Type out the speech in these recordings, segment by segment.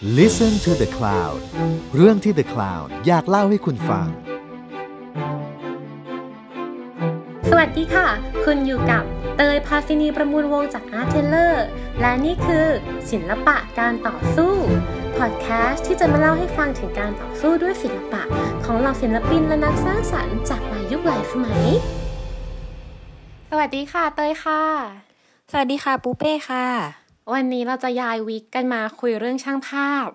Listen to the Cloud เรื่องที่ The Cloud อยากเล่าให้คุณฟัง สวัสดีค่ะ คุณอยู่กับเตย ภาสินีประมูลวงศ์ จาก ARTTELLER และนี่คือศิลปะการต่อสู้ พอดแคสต์ที่จะมาเล่าให้ฟังถึงการต่อสู้ด้วยศิลปะ ของเหล่าศิลปินและนักสร้างสรรค์จากหลายยุคหลายสมัย สวัสดีค่ะ เตยค่ะ สวัสดีค่ะปูเป้ค่ะ วันนี้เราจะย้ายวิกกันมาคุยเรื่องช่างภาพ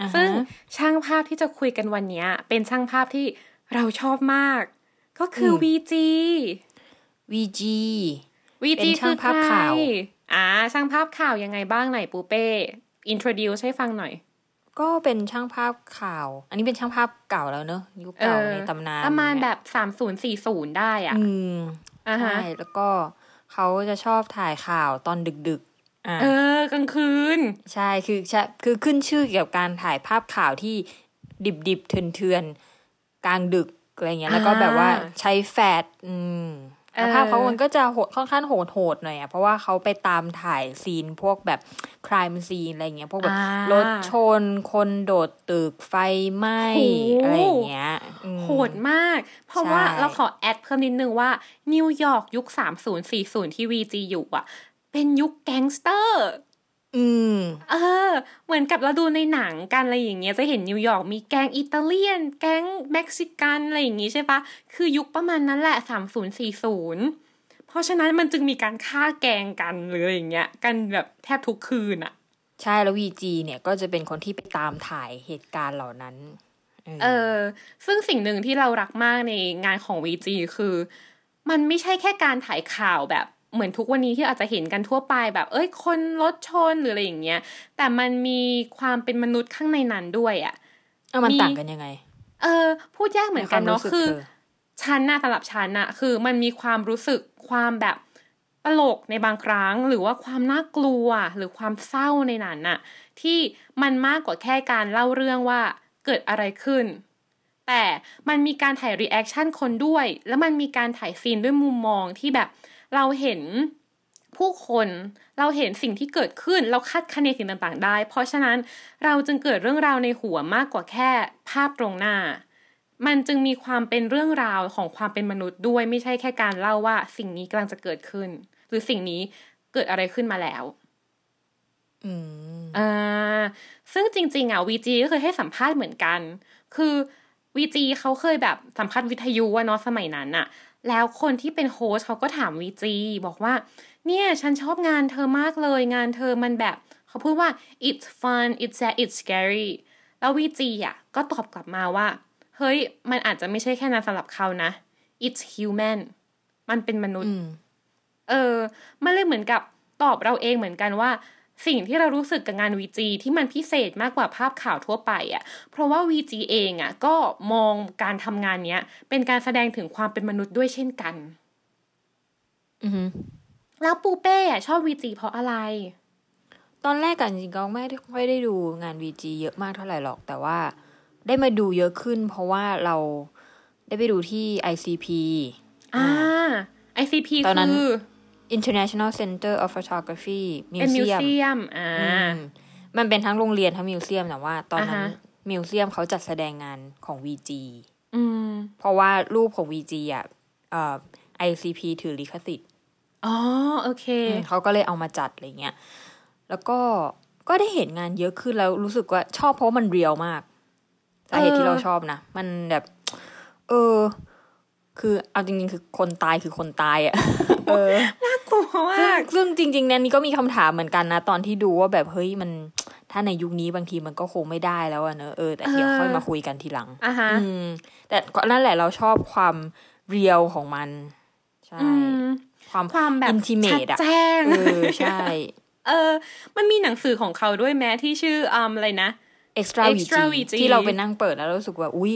อ่าฮะซึ่งช่างภาพที่จะคุยกันวันนี้เป็นช่างภาพที่เราชอบมาก ก็คืออ VG VG VG เป็นช่างภาพข่าวคือใครอ่าช่างภาพข่าวยังไงบ้างไหนปูเป้ introduce ให้ฟังหน่อย ก็เป็นช่างภาพข่าว อันนี้เป็นช่างภาพเก่าแล้วเนอะยุคเก่าในตำนานประมาณเนี่ยแบบสามศูนย์สี่ศูนย์ได้อะ อืมอ่าฮะใช่แล้วก็เขาจะชอบถ่ายข่าวตอนดึกๆอ่า เออกลางคืน ใช่คือใช่คือขึ้นชื่อเกี่ยวกับการถ่ายภาพข่าวที่ดิบๆเถื่อนๆกลางดึกอะไรเงี้ยแล้วก็แบบว่าใช้แฟลชอืมแล้วเออภาพเขามันก็จะโหดค่อนข้างโหดโหดๆหน่อยอะเพราะว่าเขาไปตามถ่ายซีนพวกแบบครามซีนอะไรเงี้ยพวกแบบอ่ารถชนคนโดดตึกไฟไหม้โหอะไรอย่างเงี้ยอืมโหดมาก เพราะใช่ว่าเราขอ add เพิ่มนิดนึงว่านิวยอร์กยุค 3040 ที่ VG อยู่อะ เป็นยุคแก๊งสเตอร์ อืม เออ เหมือนกับเราดูในหนังกันอะไรอย่างเงี้ยจะเห็นนิวยอร์กมีแก๊งอิตาเลียน แก๊งเม็กซิกันอะไรอย่างงี้ใช่ปะคือยุคประมาณนั้นแหละ3040เพราะฉะนั้นมันจึงมีการฆ่าแกล้งกันหรืออะไรอย่างเงี้ย กันแบบแทบทุกคืนอะใช่แล้ววีจีเนี่ยก็จะเป็นคนที่ไปตามถ่ายเหตุการณ์เหล่านั้น เออ ซึ่งสิ่งหนึ่งที่เรารักมากในงานของ VG คือ มันไม่ใช่แค่การถ่ายข่าวแบบ เหมือนทุกวันนี้ที่อาจจะเห็นกันทั่วไปแบบ เอ้ย คนรถชนหรืออะไรอย่างเงี้ย แต่มันมีความเป็นมนุษย์ข้างในนั้นด้วยอะเอามันมีต่างกันยังไง เออ พูดยากเหมือนกันเนาะใวมรู้สึคือธฉันน่ะสำหรับฉันน่ะ คือมันมีความรู้สึกความแบบตลกในบางครั้ง หรือว่าความน่ากลัวหรือความเศร้าในนั้นน่ะ ที่มันมากกว่าแค่การเล่าเรื่องว่าเกิดอะไรขึ้น แต่มันมีการถ่าย reaction คนด้วย แล้วมันมีการถ่าย scene ด้วยมุมมองที่แบบ เราเห็นผู้คนเราเห็นสิ่งที่เกิดขึ้น เราคาดคะเนสิ่งต่างๆ ได้ เพราะฉะนั้นเราจึงเกิดเรื่องราวในหัวมากกว่าแค่ภาพตรงหน้า มันจึงมีความเป็นเรื่องราวของความเป็นมนุษย์ด้วยไม่ใช่แค่การเล่าว่าสิ่งนี้กำลังจะเกิดขึ้น หรือสิ่งนี้เกิดอะไรขึ้นมาแล้วอืมอ่าซึ่งจริง ๆ อะวีจีก็เคยให้สัมภาษณ์เหมือนกัน คือวีจีเขาเคยแบบสัมภาษณ์วิทยุอะเนาะสมัยนั้นอะ แล้วคนที่เป็นโฮสต์เขาก็ถามวีจีบอกว่า เนี่ย ฉันชอบงานเธอมากเลย งานเธอมันแบบ เขาพูดว่า it's fun it's sad it's scary แล้ววีจีอะก็ตอบกลับมาว่า เฮ้ย มันอาจจะไม่ใช่แค่นั้นสำหรับเขานะ it's human มันเป็นมนุษย์อืมเออ มันเลยเหมือนกับตอบเราเองเหมือนกันว่า สิ่งที่เรารู้สึกกับงาน VG ที่มันพิเศษมากกว่าภาพข่าวทั่วไปอะ่ะ เพราะว่า VG เองอะ่ะก็มองการทำงานเนี้ย เป็นการแสดงถึงความเป็นมนุษย์ด้วยเช่นกัน อือหือแล้วปูเป้อะชอบ VG เพราะอะไร ตอนแรกกันจริงๆก็ไม่ได้ค่อยได้ดูงาน VG เยอะมากเท่าไหร่หรอก แต่ว่าได้มาดูเยอะขึ้น เพราะว่าเราได้ไปดูที่ ICP อ่า ICP ตอนนั้นคือ International Center of Photography เป็นมิว Museum เซียมอ่าอืมมันเป็นทั้งโรงเรียนทั้งมิวเซียมแต่ว่า ตอนนั้นอ่าฮะมิวเซียมเขาจัดแสดงงานของ VG อืมเพราะว่ารูปของ VG อะเอ่อ ICP ถือลิขสิทธิ์อ๋อโอเคเขาก็เลยเอามาจัดอะไรเงี้ยแล้วก็ก็ได้เห็นงานเยอะขึ้นแล้วรู้สึกว่าชอบเพราะว่ามันเรียวมากสาเหตุที่เราชอบนะ มันแบบ เออ คือเอาจริงๆ คือคนตายคือคนตายอะเออกลัวซึ่งมากซึ่งจริงๆเนี่ยนี่ก็มีคำถามเหมือนกันนะ ตอนที่ดูว่าแบบเฮ้ยมันถ้าในยุคนี้บางทีมันก็คงไม่ได้แล้วอะเนอะเออแต่เดี๋ยวเออค่อยมาคุยกันทีหลังอะฮะอืมแต่ก็นั่นแหละเราชอบความเรียวของมัน ใช่อืมความความแบบอินทิเมชัดตอะแจ้งเออใช่ เออ มันมีหนังสือของเขาด้วยแม้ที่ชื่ออืมอะไรนะ extra Extra VG VG ที่เราไปนั่งเปิดแล้วรู้สึกว่า อุ้ย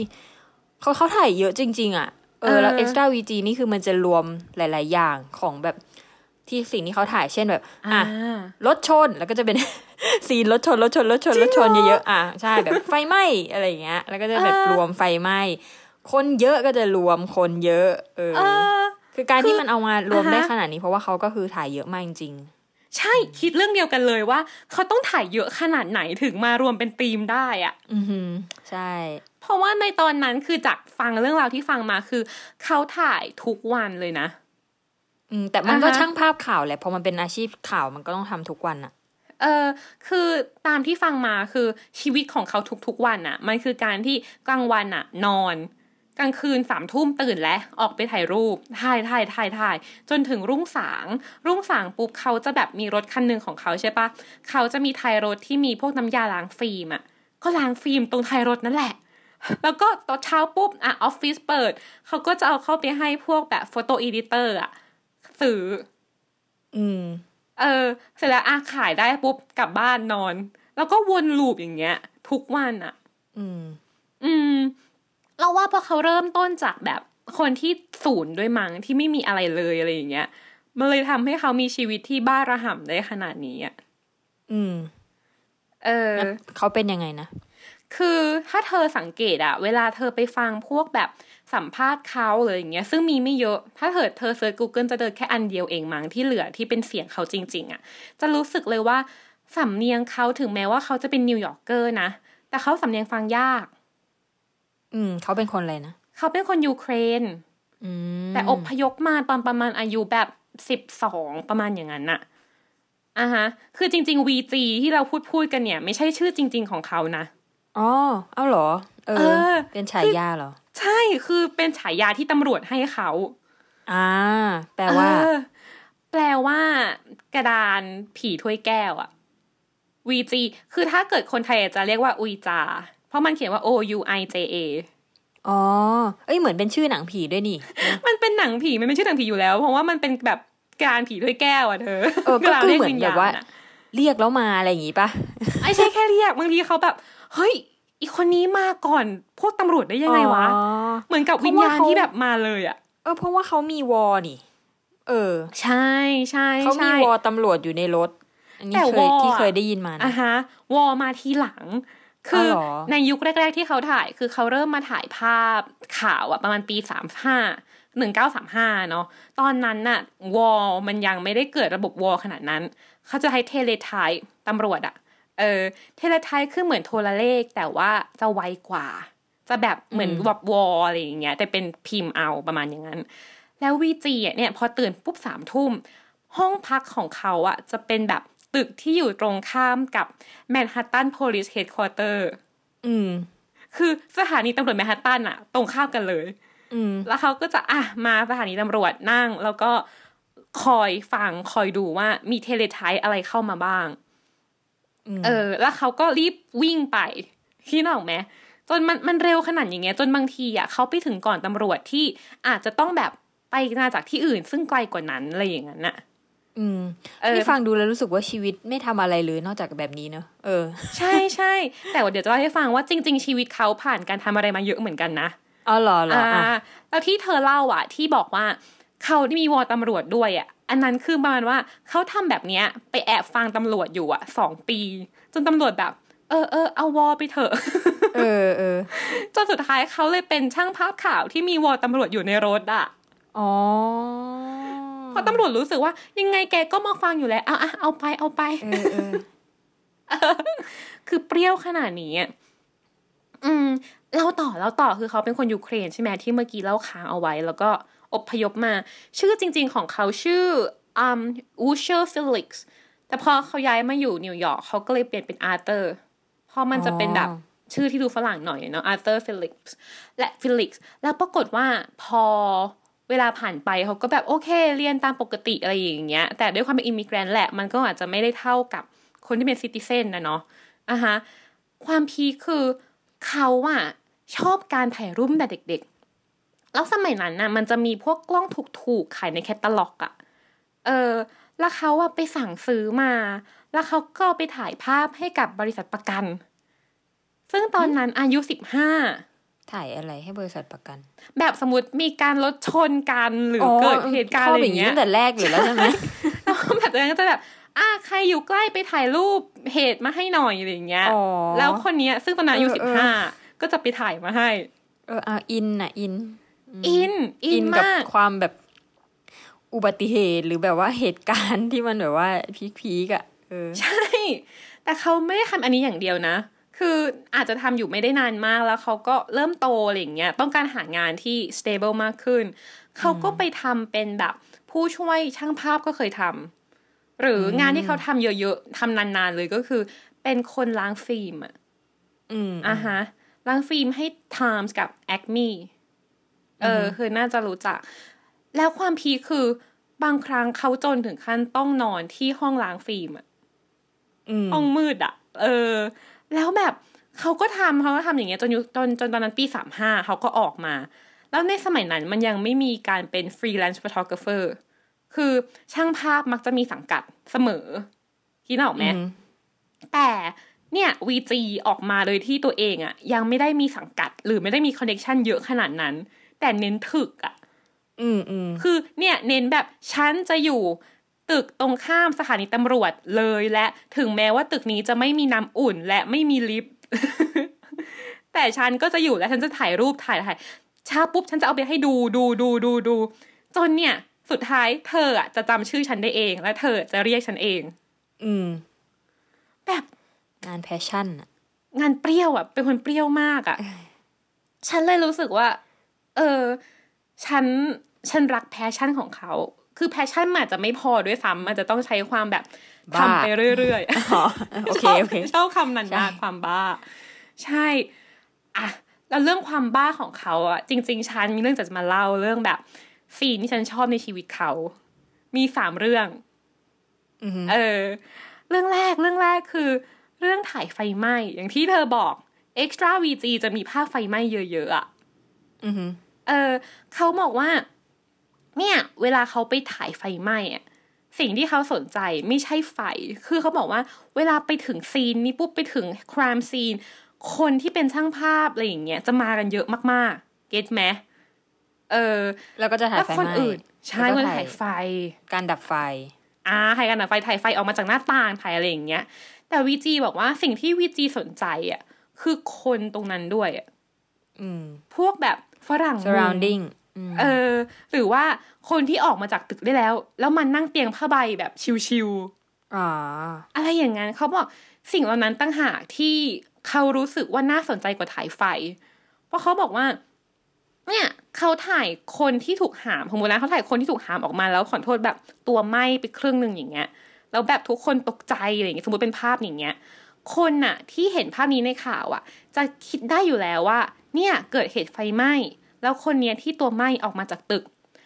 เขาเขาถ่ายเยอะจริง ๆ อะ เออแล้วเออ extra VG นี่คือมันจะรวมหลาย ๆ อย่างของแบบที่สิ่งที่เขาถ่ายเช่นแบบ อะรถชนแล้วก็จะเป็นซีนรถชนรถชนรถชนรถชนเยอะๆอะใช่แบบไฟไหม้อะไรอย่างเงี้ย แล้วก็จะแบบเออรวมไฟไหม้คนเยอะก็จะรวมคนเยอะ เออเออคือการที่มันเอามารวมอ่าฮะได้ขนาดนี้ เพราะว่าเขาก็คือถ่ายเยอะมากจริงใช่คิดเรื่องเดียวกันเลยว่า เขาต้องถ่ายเยอะขนาดไหนถึงมารวมเป็นธีมได้อะอือหือใช่ เพราะว่าในตอนนั้นคือจากฟังเรื่องราวที่ฟังมาคือเขาถ่ายทุกวันเลยนะ อืมแต่มันก็อ่าฮะช่างภาพข่าวแหละพอมันเป็นอาชีพข่าวมันก็ต้องทำทุกวันอะเออคือตามที่ฟังมาคือชีวิตของเขาทุกๆวันอะมันคือการที่กลางวันอะนอนกลางคืนสามทุ่มตื่นแล้วออกไปถ่ายรูปถ่ายถ่ายถ่ายถ่ายจนถึงรุ่งสาง รุ่งสางปุ๊บเขาจะแบบมีรถคันหนึ่งของเขาใช่ปะเขาจะมีท้ายรถที่มีพวกน้ำยาล้างฟิล์มอะก็ล้างฟิล์มตรงท้ายรถนั่นแหละ แล้วก็ตอนเช้าปุ๊บอะออฟฟิศเปิด เขาก็จะเอาเข้าไปให้พวกแบบ photo editor อะซื้ออืม เออ เสร็จแล้วอะขายได้ปุ๊บกลับบ้านนอน แล้วก็วนลูปอย่างเงี้ย ทุกวันอะอืม อืม เราว่าพอเขาเริ่มต้นจากแบบคนที่ศูนย์ด้วยมั้งที่ไม่มีอะไรเลยอะไรอย่างเงี้ย มันเลยทำให้เขามีชีวิตที่บ้าระห่ำได้ขนาดนี้อะอืม เออแล้วเขาเป็นยังไงนะ คือถ้าเธอสังเกตอะเวลาเธอไปฟังพวกแบบสัมภาษณ์เขาเลยอย่างเงี้ยซึ่งมีไม่เยอะ ถ้าเธอเธอเซิร์ช Google จะเจอแค่อันเดียวเองมั้งที่เหลือที่เป็นเสียงเขาจริง ๆอะจะรู้สึกเลยว่าสำเนียงเขาถึงแม้ว่าเขาจะเป็น New Yorker นะ แต่เขาสำเนียงฟังยาก อืม เขาเป็นคนอะไรนะ เขาเป็นคนยูเครนอืมแต่อพยพมาตอนประมาณอายุแบบสิบสองประมาณอย่างนั้นน่ะอะฮะ คือจริง ๆ VG ที่เราพูดพูดกันเนี่ย ไม่ใช่ชื่อจริง ๆ ของเขานะ อ๋ออ้าวเหรอเอเอออ เป็นฉายาเหรอ ใช่คือเป็นฉายาที่ตำรวจให้เขา อ่า แปลว่าเออแปลว่ากระดานผีถ้วยแก้วอะ VG คือถ้าเกิดคนไทยจะเรียกว่าอุยจา เพราะมันเขียนว่า O U I J A อ๋อ เอ้ยเหมือนเป็นชื่อหนังผีด้วยนี่ มันเป็นหนังผีมันไม่ใช่หนังผีอยู่แล้ว เพราะว่ามันเป็นแบบการผีถ้วยแก้วอะเธอเออก็วลาคือรียเหมือนแบบว่าญญณะเรียกแล้วมาอะไรอย่างงี้ปะไม่ใช่แค่เรียกบางทีเขาแบบ เฮ้ยอีกคนนี้มาก่อนพวกตำรวจได้ยังไงวะอ๋อเหมือนกับวิญญาณเพราะว่าเขาที่แบบมาเลยอะเออเพราะว่าเขามีวอนี่ เออ ใช่ใช่เขามีใช่วอตำรวจอยู่ในรถ อันนี้แต่เคยวอที่อะเคยได้ยินมานะอะฮะ วอลมาทีหลัง คือออเหรอในยุคแรก ๆ ที่เขาถ่าย คือเขาเริ่มมาถ่ายภาพข่าวอะประมาณปีสามห้าหนึ่งเก้าสามห้าเนาะตอนนั้นน่ะ วอลมันยังไม่ได้เกิดระบบวอลขนาดนั้น เขาจะใช้เทเลไทป์ตำรวจอะ เออ teletype คือเหมือนโทรเลข แต่ว่าจะไวกว่า จะแบบเหมือนแบบวออะไรอย่างเงี้ย แต่เป็นพิมพ์เอาประมาณอย่างนั้น แล้ว Weegee เนี่ยพอตื่นปุ๊บสามทุ่ม ห้องพักของเขาอะจะเป็นแบบตึกที่อยู่ตรงข้ามกับแมนฮัตตันโพลิสเฮดค q อเตอร์อืม คือสถานีตำรวจแมนฮัตตันอะตรงข้ามกันเลย อืม แล้วเขาก็จะอะมาสถานีตำรวจนั่ง แล้วก็คอยฟังคอยดูว่ามีเทเลไทป์อะไรเข้ามาบ้าง เออ แล้วเขาก็รีบวิ่งไปคิดออกไหมจนมันมันเร็วขนาดอย่างเงี้ยจนบางทีอะเขาไปถึงก่อนตำรวจที่อาจจะต้องแบบไปมาจากที่อื่น ซึ่งไกลกว่านั้นอะไรอย่างนั้นน่ะ อืมเออนี่ฟังดูแล้วรู้สึกว่าชีวิตไม่ทำอะไรเลยนอกจากแบบนี้เนอะเออ ใช่ใช่แต่ว่าเดี๋ยวจะเล่าให้ฟังว่าจริง ๆ ชีวิตเขาผ่านการทำอะไรมาเยอะเหมือนกันนะอ๋อเหรอเหรออ่าอะแล้วที่เธอเล่าอะ ที่บอกว่า เขาที่มีวอตำรวจด้วยอะ อันนั้นคือประมาณว่าเขาทำแบบเนี้ย ไปแอบฟังตำรวจอยู่อะสองปี จนตำรวจแบบ เออเออเอาวอไปเถอะ เออเออจนสุดท้ายเขาเลยเป็นช่างภาพข่าวที่มีวอตำรวจอยู่ในรถอะอ๋อเพราะตำรวจรู้สึกว่า ยังไงแกก็มาฟังอยู่แล้วเอาเอาเอาไปเอาไปเออเออคือเปรี้ยวขนาดนี้อะอืมเล่าต่อเล่าต่อคือเขาเป็นคนยูเครนใช่ไหมที่เมื่อกี้เล่าค้างเอาไว้ แล้วก็ อพยพมา ชื่อจริง ๆ ของเขาชื่ออืม Usher Fellig แต่พอเขาย้ายมาอยู่นิวยอร์กเขาก็เลยเปลี่ยนเป็น Arthur เพราะมันจะเป็นแบบอ๋อชื่อที่ดูฝรั่งหน่อยเนาะ Arthur Fellig และ Fellig แล้วปรากฏว่าพอเวลาผ่านไปเขาก็แบบโอเค เรียนตามปกติอะไรอย่างเงี้ย แต่ด้วยความเป็น immigrant แหละ มันก็อาจจะไม่ได้เท่ากับคนที่เป็นซิติเซนนะเนาะอะฮะความพีคคือเขาอะชอบการถ่ายรูปตั้งแต่เด็กๆ แล้วสมัยนั้นน่ะมันจะมีพวกกล้องถูกๆขายในแคตตาล็อกอะเออ แล้วเขาอะไปสั่งซื้อมา แล้วเขาก็เอาไปถ่ายภาพให้กับบริษัทประกัน ซึ่งตอนนั้นอายุสิบห้าถ่ายอะไรให้บริษัทประกัน แบบสมมติมีการรถชนกันหรืออเกิดเหตุการณ์ชอะบไรอย่างเงี้ยตั้งแต่แรกอยู่แล้วใช่ไหมแล้วแบบนั้นก็จะแบบอะใครอยู่ใกล้ไปถ่ายรูปเหตุมาให้หน่อยอะไรอย่างเงี้ยอ๋อแล้วคนเนี้ยซึ่งตอนนั้นอายุเออสิบเอห้าอก็จะไปถ่ายมาให้ เอออะอินน่ะอิน อิน อินกับมากความแบบอุบัติเหตุหรือแบบว่าเหตุการณ์ที่มันแบบว่าพีคๆอะเออใช่ แต่เขาไม่ได้ทำอันนี้อย่างเดียวนะ คืออาจจะทำอยู่ไม่ได้นานมากแล้วเขาก็เริ่มโตอะไรอย่างเงี้ยต้องการหางานที่ stable มากขึ้น เขาก็ไปทำเป็นแบบผู้ช่วยช่างภาพก็เคยทำหรือองานที่เขาทำเยอะๆทำนานๆเลยก็คือ เป็นคนล้างฟิล์มอะอืมอะฮะล้างฟิล์มให้ Times กับ Acme เออ คือน่าจะรู้จัก แล้วความพีคคือบางครั้งเขาจนถึงขั้นต้องนอนที่ห้องล้างฟิล์มอะอืมห้องมืดอะเออ แล้วแบบเขาก็ทำเขาก็ทำอย่างเงี้ยจนยุจนจนตอนนั้นปีสามห้าเขาก็ออกมา แล้วในสมัยนั้นมันยังไม่มีการเป็นฟรีแลนซ์ฟ o ท o กราฟเฟอร์คือช่างภาพมักจะมีสังกัดเสมอคิดออกไหมอืมแต่เนี่ย VG ออกมาเลยที่ตัวเองอะยังไม่ได้มีสังกัด หรือไม่ได้มีคอนเน c t ชันเยอะขนาดนั้น แต่เน้นถึกอะอืมอืมคือเนี่ยเน้นแบบฉันจะอยู่ตึกตรงข้ามสถานีตำรวจเลยและถึงแม้ว่าตึกนี้จะไม่มีน้ำอุ่นและไม่มีลิฟต์แต่ฉันก็จะอยู่และฉันจะถ่ายรูปถ่ายถ่ายเช้าปุ๊บฉันจะเอาไปให้ดูดูดูดูดูจนเนี่ย สุดท้ายเธออะจะจำชื่อฉันได้เอง และเธอจะเรียกฉันเอง อืม แบบงาน passion อะงานเปรี้ยวอะ เป็นคนเปรี้ยวมากอะ ฉันเลยรู้สึกว่า เออ ฉันฉันรัก passion ของเขา คือ passion มันอาจจะไม่พอด้วยซ้ำมันจะต้องใช้ความแบบบ้าทำไปเรื่อยอ๋อๆโอเคชอบโอเคชอบคำนั้นมากใช่ความบ้า ใช่อะแล้วเรื่องความบ้าของเขาอะจริง ๆ ฉันมีเรื่องจะมาเล่าเรื่องแบบซีนที่ฉันชอบในชีวิตเขา มีสามเรื่องอืมเออ เรื่องแรกเรื่องแรกคือ เรื่องถ่ายไฟไหม้อย่างที่เธอบอก Extra VG จะมีภาพไฟไหม้เยอะๆอะอืม เออเขาบอกว่า เนี่ย เวลาเขาไปถ่ายไฟไหม้อะสิ่งที่เขาสนใจไม่ใช่ไฟ คือเขาบอกว่า เวลาไปถึงซีนนี้ปุ๊บไปถึงครามซีน คนที่เป็นช่างภาพอะไรอย่างเงี้ยจะมากันเยอะมากๆ เก็ตไหมเออ แล้วก็จะถ่ายแล้วไฟคนไหม้อื่น ใช่แล้วคก็นถ่ายถ่ายไฟ การดับไฟ อ่าถ่ายกันหนังไฟ ถ่ายไฟออกมาจากหน้าต่าง ถ่ายอะไรอย่างเงี้ย แต่วีจีบอกว่าสิ่งที่วีจีสนใจอะ คือคนตรงนั้นด้วยอะอืมพวกแบบ ฝรั่งมุง surrounding อืมเออ หรือว่าคนที่ออกมาจากตึกได้แล้ว แล้วมันนั่งเตียงผ้าใบแบบชิวอ๋อๆอะไรอย่างนั้นเขาบอกสิ่งเหล่านั้นตั้งหากที่เขารู้สึกว่าน่าสนใจกว่าถ่ายไฟ เพราะเขาบอกว่า เนี่ยเขาถ่ายคนที่ถูกหามสมมตินะเขาถ่ายคนที่ถูกหามออกมาแล้วขอโทษแบบตัวไหม้ไปครึ่งหนึ่งอย่างเงี้ยแล้วแบบทุกคนตกใจอะไรอย่างเงี้ยสมมติเป็นภาพอย่างเงี้ย คนน่ะ ที่เห็นภาพนี้ในข่าวอะ จะคิดได้อยู่แล้วว่า เนี่ยเกิดเหตุไฟไหม้ แล้วคนเนี้ยที่ตัวไหม้ออกมาจากตึก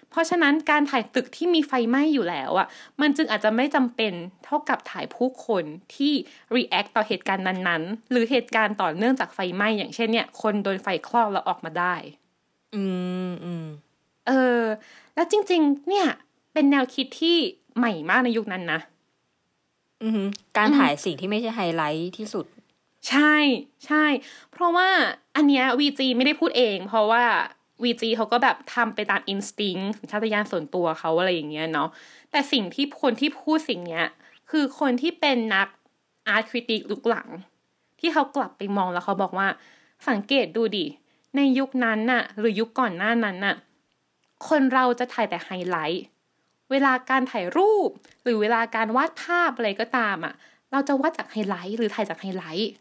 เพราะฉะนั้นการถ่ายตึกที่มีไฟไหม้อยู่แล้วอะ มันจึงอาจจะไม่จำเป็นเท่ากับถ่ายผู้คนที่ react ต่อเหตุการณ์นั้นๆ หรือเหตุการณ์ต่อเนื่องจากไฟไหม้อย่างเช่นเนี่ย คนโดนไฟคลอกแล้วออกมาได้ อืมอืมเออ แล้วจริง ๆ เนี่ย เป็นแนวคิดที่ใหม่มากในยุคนั้นนะอืมการถ่ายสิ่งที่ไม่ใช่ไฮไลท์ที่สุด ใช่ใช่ เพราะว่าอันเนี้ย VG ไม่ได้พูดเอง เพราะว่า VG เขาก็แบบทำไปตาม instinct สัญชาตญาณส่วนตัวเขาอะไรอย่างเงี้ยเนาะแต่สิ่งที่คนที่พูดสิ่งเนี้ย คือคนที่เป็นนัก art critic ยุคหลัง ที่เขากลับไปมองแล้วเขาบอกว่า สังเกตดูดิ ในยุคนั้นน่ะ หรือยุคก่อนหน้านั้นน่ะ คนเราจะถ่ายแต่ไฮไลท์เวลาการถ่ายรูป หรือเวลาการวาดภาพอะไรก็ตามอะ เราจะวาดจากไฮไลท์หรือถ่ายจาก highlight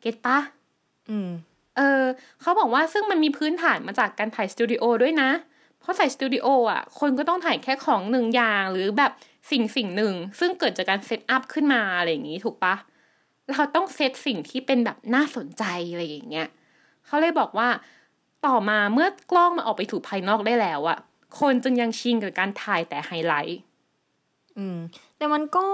get ปะอืม เออเขาบอกว่าซึ่งมันมีพื้นฐานมาจากการถ่ายสตูดิโอด้วยนะ เพราะถ่ายสตูดิโออะ คนก็ต้องถ่ายแค่ของหนึ่งอย่างหรือแบบสิ่งสิ่งหนึ่ง ซึ่งเกิดจากการ set up ขึ้นมาอะไรอย่างนี้ถูกปะเราต้องเซตสิ่งที่เป็นแบบน่าสนใจอะไรอย่างเงี้ยเขาเลยบอกว่าต่อมาเมื่อกล้องมาออกไปถูกภายนอกได้แล้วอะคนจึงยังชินกับการถ่ายแต่ไฮไลท์ อืม แต่มันก็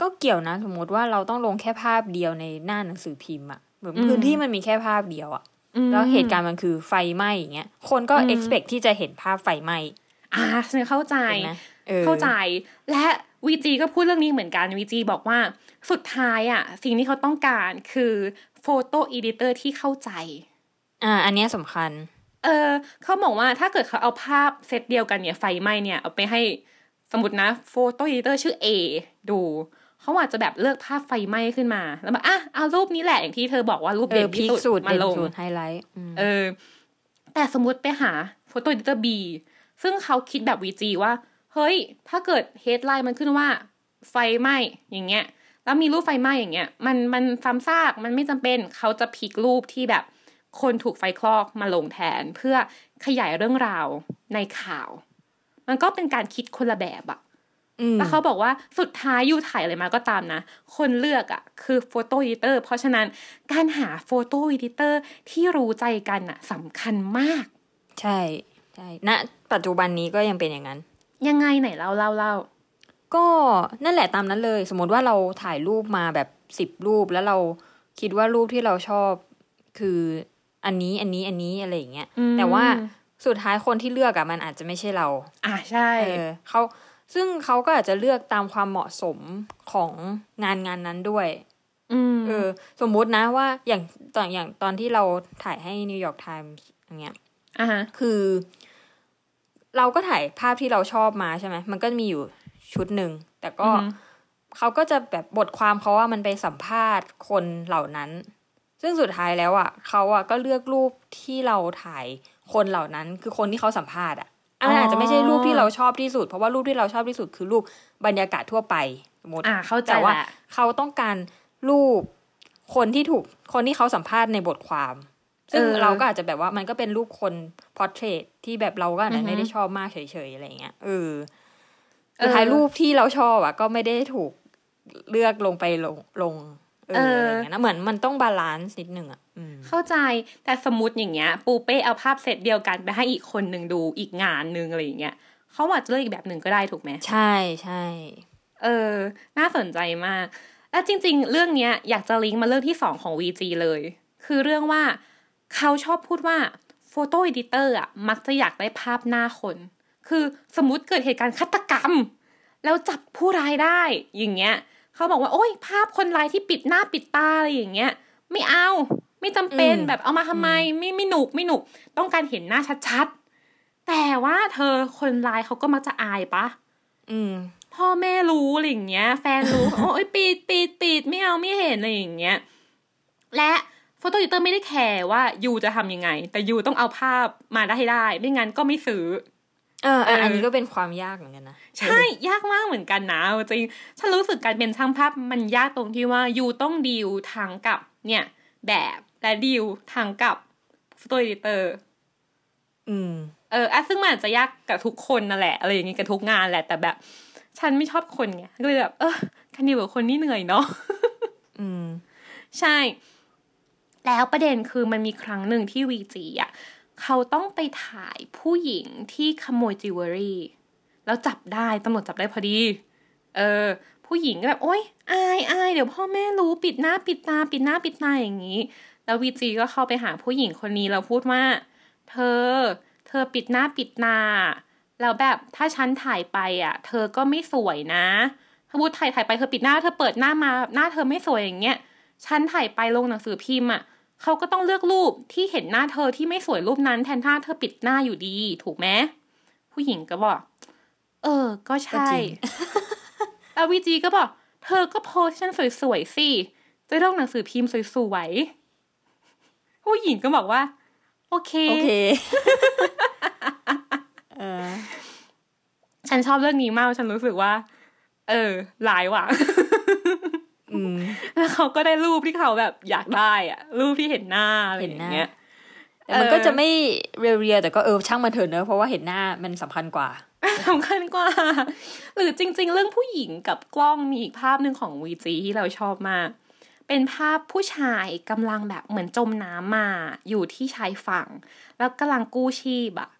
ก็เกี่ยวนะ สมมติว่าเราต้องลงแค่ภาพเดียวในหน้าหนังสือพิมพ์อะเหมือนพื้นที่มันมีแค่ภาพเดียวอะอืมแล้วเหตุการณ์มันคือไฟไหม้อย่างเงี้ยคนก็ expect ที่จะเห็นภาพไฟไหม้อ่าฉันเข้าใจเห็นไหมออเข้าใจและวีจีก็พูดเรื่องนี้เหมือนกันวีจีบอกว่าสุดท้ายอะสิ่งที่เขาต้องการคือphoto editor ที่เข้าใจ อ่า อันเนี้ยสำคัญ เออเขาบอกว่าถ้าเกิดเขาเอาภาพเซตเดียวกันเนี่ยไฟไหม้เนี่ย เอาไปให้สมมตินะ photo editor ชื่อ A ดู เขาอาจจะแบบเลือกภาพไฟไหม้ขึ้นมา แล้วแบบอะเอารูปนี้แหละอย่างที่เธอบอกว่ารูปเอเด่อนพีที่คสุดสุดมาเด่นลงสุดไฮไลท์อืมเออ แต่สมมุติไปหาโฟโต้ e ดิเตอร์ B ซึ่งเขาคิดแบบ VG ว่า เฮ้ย ถ้าเกิด headline มันขึ้นว่า ไฟไหม้อย่างเงี้ย แล้วมีรูปไฟไหม้อย่างเงี้ย มันมันซ้ำซากมันไม่จำเป็นเขาจะพลิกรูปที่แบบคนถูกไฟคลอกมาลงแทนเพื่อขยายเรื่องราวในข่าว มันก็เป็นการคิดคนละแบบอะอืม แล้วเขาบอกว่าสุดท้าย you ถ่ายอะไรมาก็ตามนะ คนเลือกอะคือ photo editor เพราะฉะนั้นการหา photo editor ที่รู้ใจกันอะสำคัญมาก ใช่ใช่ณปัจจุบันนี้ก็ยังเป็นอย่างนั้น ยังไงไหนเล่าเล่าเล่าก็นั่นแหละตามนั้นเลย สมมติว่าเราถ่ายรูปมาแบบสิบรูปแล้วเราคิดว่ารูปที่เราชอบคืออันนี้อันนี้อันนี้อะไรอย่างเงี้ยอืมแต่ว่าสุดท้ายคนที่เลือกอะมันอาจจะไม่ใช่เรา อะใช่เออเขา ซึ่งเขาก็อาจจะเลือกตามความเหมาะสมของงานงานนั้นด้วยอืมเออ สมมุตินะว่าอย่างตอนอย่างตอนที่เราถ่ายให้นิวยอร์กไทมส์อย่างเงี้ยอะฮะคือ เราก็ถ่ายภาพที่เราชอบมาใช่ไหมมันก็มีอยู่ชุดหนึ่ง แต่ก็อือฮึเขาก็จะแบบบทความเขาว่ามันไปสัมภาษณ์คนเหล่านั้น ซึ่งสุดท้ายแล้วอะเขาอะก็เลือกรูปที่เราถ่ายคนเหล่านั้น คือคนที่เขาสัมภาษณ์อะอั นนั้นอาจจะไม่ใช่รูปที่เราชอบที่สุด เพราะว่ารูปที่เราชอบที่สุดคือรูปบรรยากาศทั่วไปสมมติอะเข้าใจแต่ว่าแหละเขาต้องการรูปคนที่ถูกคนที่เขาสัมภาษณ์ในบทความ ซึ่งเออเราก็อาจจะแบบว่ามันก็เป็นรูปคน portrait ที่แบบเราก็อาจอืจะอฮึไม่ได้ชอบมากเฉยๆอะไรเงี้ยเออสุดท้ายรูปที่เราชอบอะก็ไม่ได้ถูกเลือกลงไปลงลง เอออะไรเงี้ยนะเหมือนมันต้อง balance นิดนึงอะอืม เข้าใจแต่สมมติอย่างเงี้ย ปูเป้เอาภาพเซตเดียวกันไปให้อีกคนหนึ่งดูอีกงานหนึ่งอะไรอย่างเงี้ยเขาอาจจะเลือกอีกแบบหนึ่งก็ได้ถูกไหมใช่ใช่เออ น่าสนใจมากและจริง ๆ เรื่องเนี้ยอยากจะลิงก์มาเรื่องที่สองของ VG เลย คือเรื่องว่าเขาชอบพูดว่าโฟโต้ e อดิเตอร์อะมักจะอยากได้ภาพหน้าคน คือสมมติเกิดเหตุการณ์ฆาตกรรม แล้วจับผู้ร้ายได้ อย่างเงี้ยเขาบอกว่า โอ้ยภาพคนร้ายที่ปิดหน้าปิดตาอะไรอย่างเงี้ย ไม่เอา ไม่จำเป็นแบบเอามาทำไมไม่ไม่หนุกไม่หนุก ต้องการเห็นหน้าชัดๆ แต่ว่าเธอคนร้ายเขาก็มักจะอายปะอืม พ่อแม่รู้อะไรอย่างเงี้ย แฟนรู้โอ้ยปิดปิดปิดไม่เอาไม่เห็นอะไรอย่างเงี้ย และโฟโต้ดิเตอร์ไม่ได้แคร์ว่ายูจะทำยังไง แต่ยูต้องเอาภาพมาได้ให้ได้ ไม่งั้นก็ไม่ซื้อเออเออเอออัอันนี้ก็เป็นความยากเหมือนกันนะใช่ยากมากเหมือนกันนะเอาจริงฉันรู้สึกการเป็นช่างภาพมันยากตรงที่ว่ายูต้องดีลทางกับเนี่ยแบบ และดีลทางกับ photo editor อืม เอออะซึ่งมันอาจจะยากกับทุกคนนั่นแหละอะไรอย่างงี้กับทุกงานแหละแต่แบบ ฉันไม่ชอบคนไงก็เลยแบบเออการดีลกับคนนี่เหนื่อยเนาะอืม ใช่ แล้วประเด็นคือมันมีครั้งหนึ่งที่วีจีอะเขาต้องไปถ่ายผู้หญิงที่ขโมยจิวเวลรี่ แล้วจับได้ตำรวจจับได้พอดี เออ ผู้หญิงก็แบบ โอ๊ยอายอายเดี๋ยวพ่อแม่รู้ปิดหน้าปิดตา ปิดหน้าปิดตาอย่างนี้ แล้ววีจีก็เข้าไปหาผู้หญิงคนนี้แล้วพูดว่า เธอ เธอปิดหน้าปิดตาแล้วแบบถ้าฉันถ่ายไปอะ เธอก็ไม่สวยนะถ้าพูดถ่ายถ่ายไปเธอปิดหน้าเธอเปิดหน้ามาหน้าเธอไม่สวยอย่างเงี้ยฉันถ่ายไปลงหนังสือพิมพ์อะเขาก็ต้องเลือกรูปที่เห็นหน้าเธอที่ไม่สวยรูปนั้นแทนท่าเธอปิดหน้าอยู่ดี ถูกไหมผู้หญิงก็บอก เออ ก็ใช่ก็จริงแล้ววีจีก็บอก เธอก็โพสต์ฉันสวยๆสิจะลงหนังสือพิมพ์สวยๆ ผู้หญิงก็บอกว่า โอเคโอเคเออฉันชอบเรื่องนี้มาก ฉันรู้สึกว่า เออหลายว่ะอืมแล้วเขาก็ได้รูปที่เขาแบบอยากได้อะรูปที่เห็นหน้าอะไรอเห็นหย่าน้างเงี้ยแต่มันเออก็จะไม่เรียลๆแต่ก็เออช่างมันเถอะเนอะเพราะว่าเห็นหน้ามันสำคัญกว่าสำคัญกว่า หรือจริง ๆ เรื่องผู้หญิงกับกล้องมีอีกภาพหนึ่งของวีจีที่เราชอบมาก เป็นภาพผู้ชายกำลังแบบเหมือนจมน้ำมาอยู่ที่ชายฝั่ง แล้วกำลังกู้ชีพอะ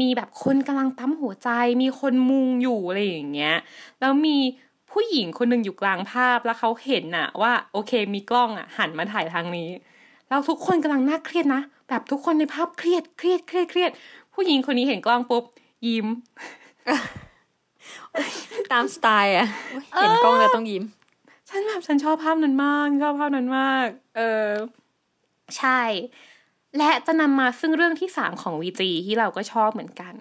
มีแบบคนกำลังปั๊มหัวใจ มีคนมุงอยู่อะไรอย่างเงี้ย แล้วมีผู้หญิงคนหนึ่งอยู่กลางภาพแล้วเขาเห็นน่ะว่าโอเคมีกล้องอะหันมาถ่ายทางนี้ แล้วทุกคนกำลังน่าเครียดนะ แบบทุกคนในภาพเครียดเครียดเครียดเครียด ผู้หญิงคนนี้เห็นกล้องปุ๊บยิ้มตามสไตล์อะเห็นกล้องแล้วต้องยิ้ม ฉันแบบฉันชอบภาพนั้นมากชอบภาพนั้นมาก เออ ใช่ และจะนำมาซึ่งเรื่องที่สามของวีจีที่เราก็ชอบเหมือนกัน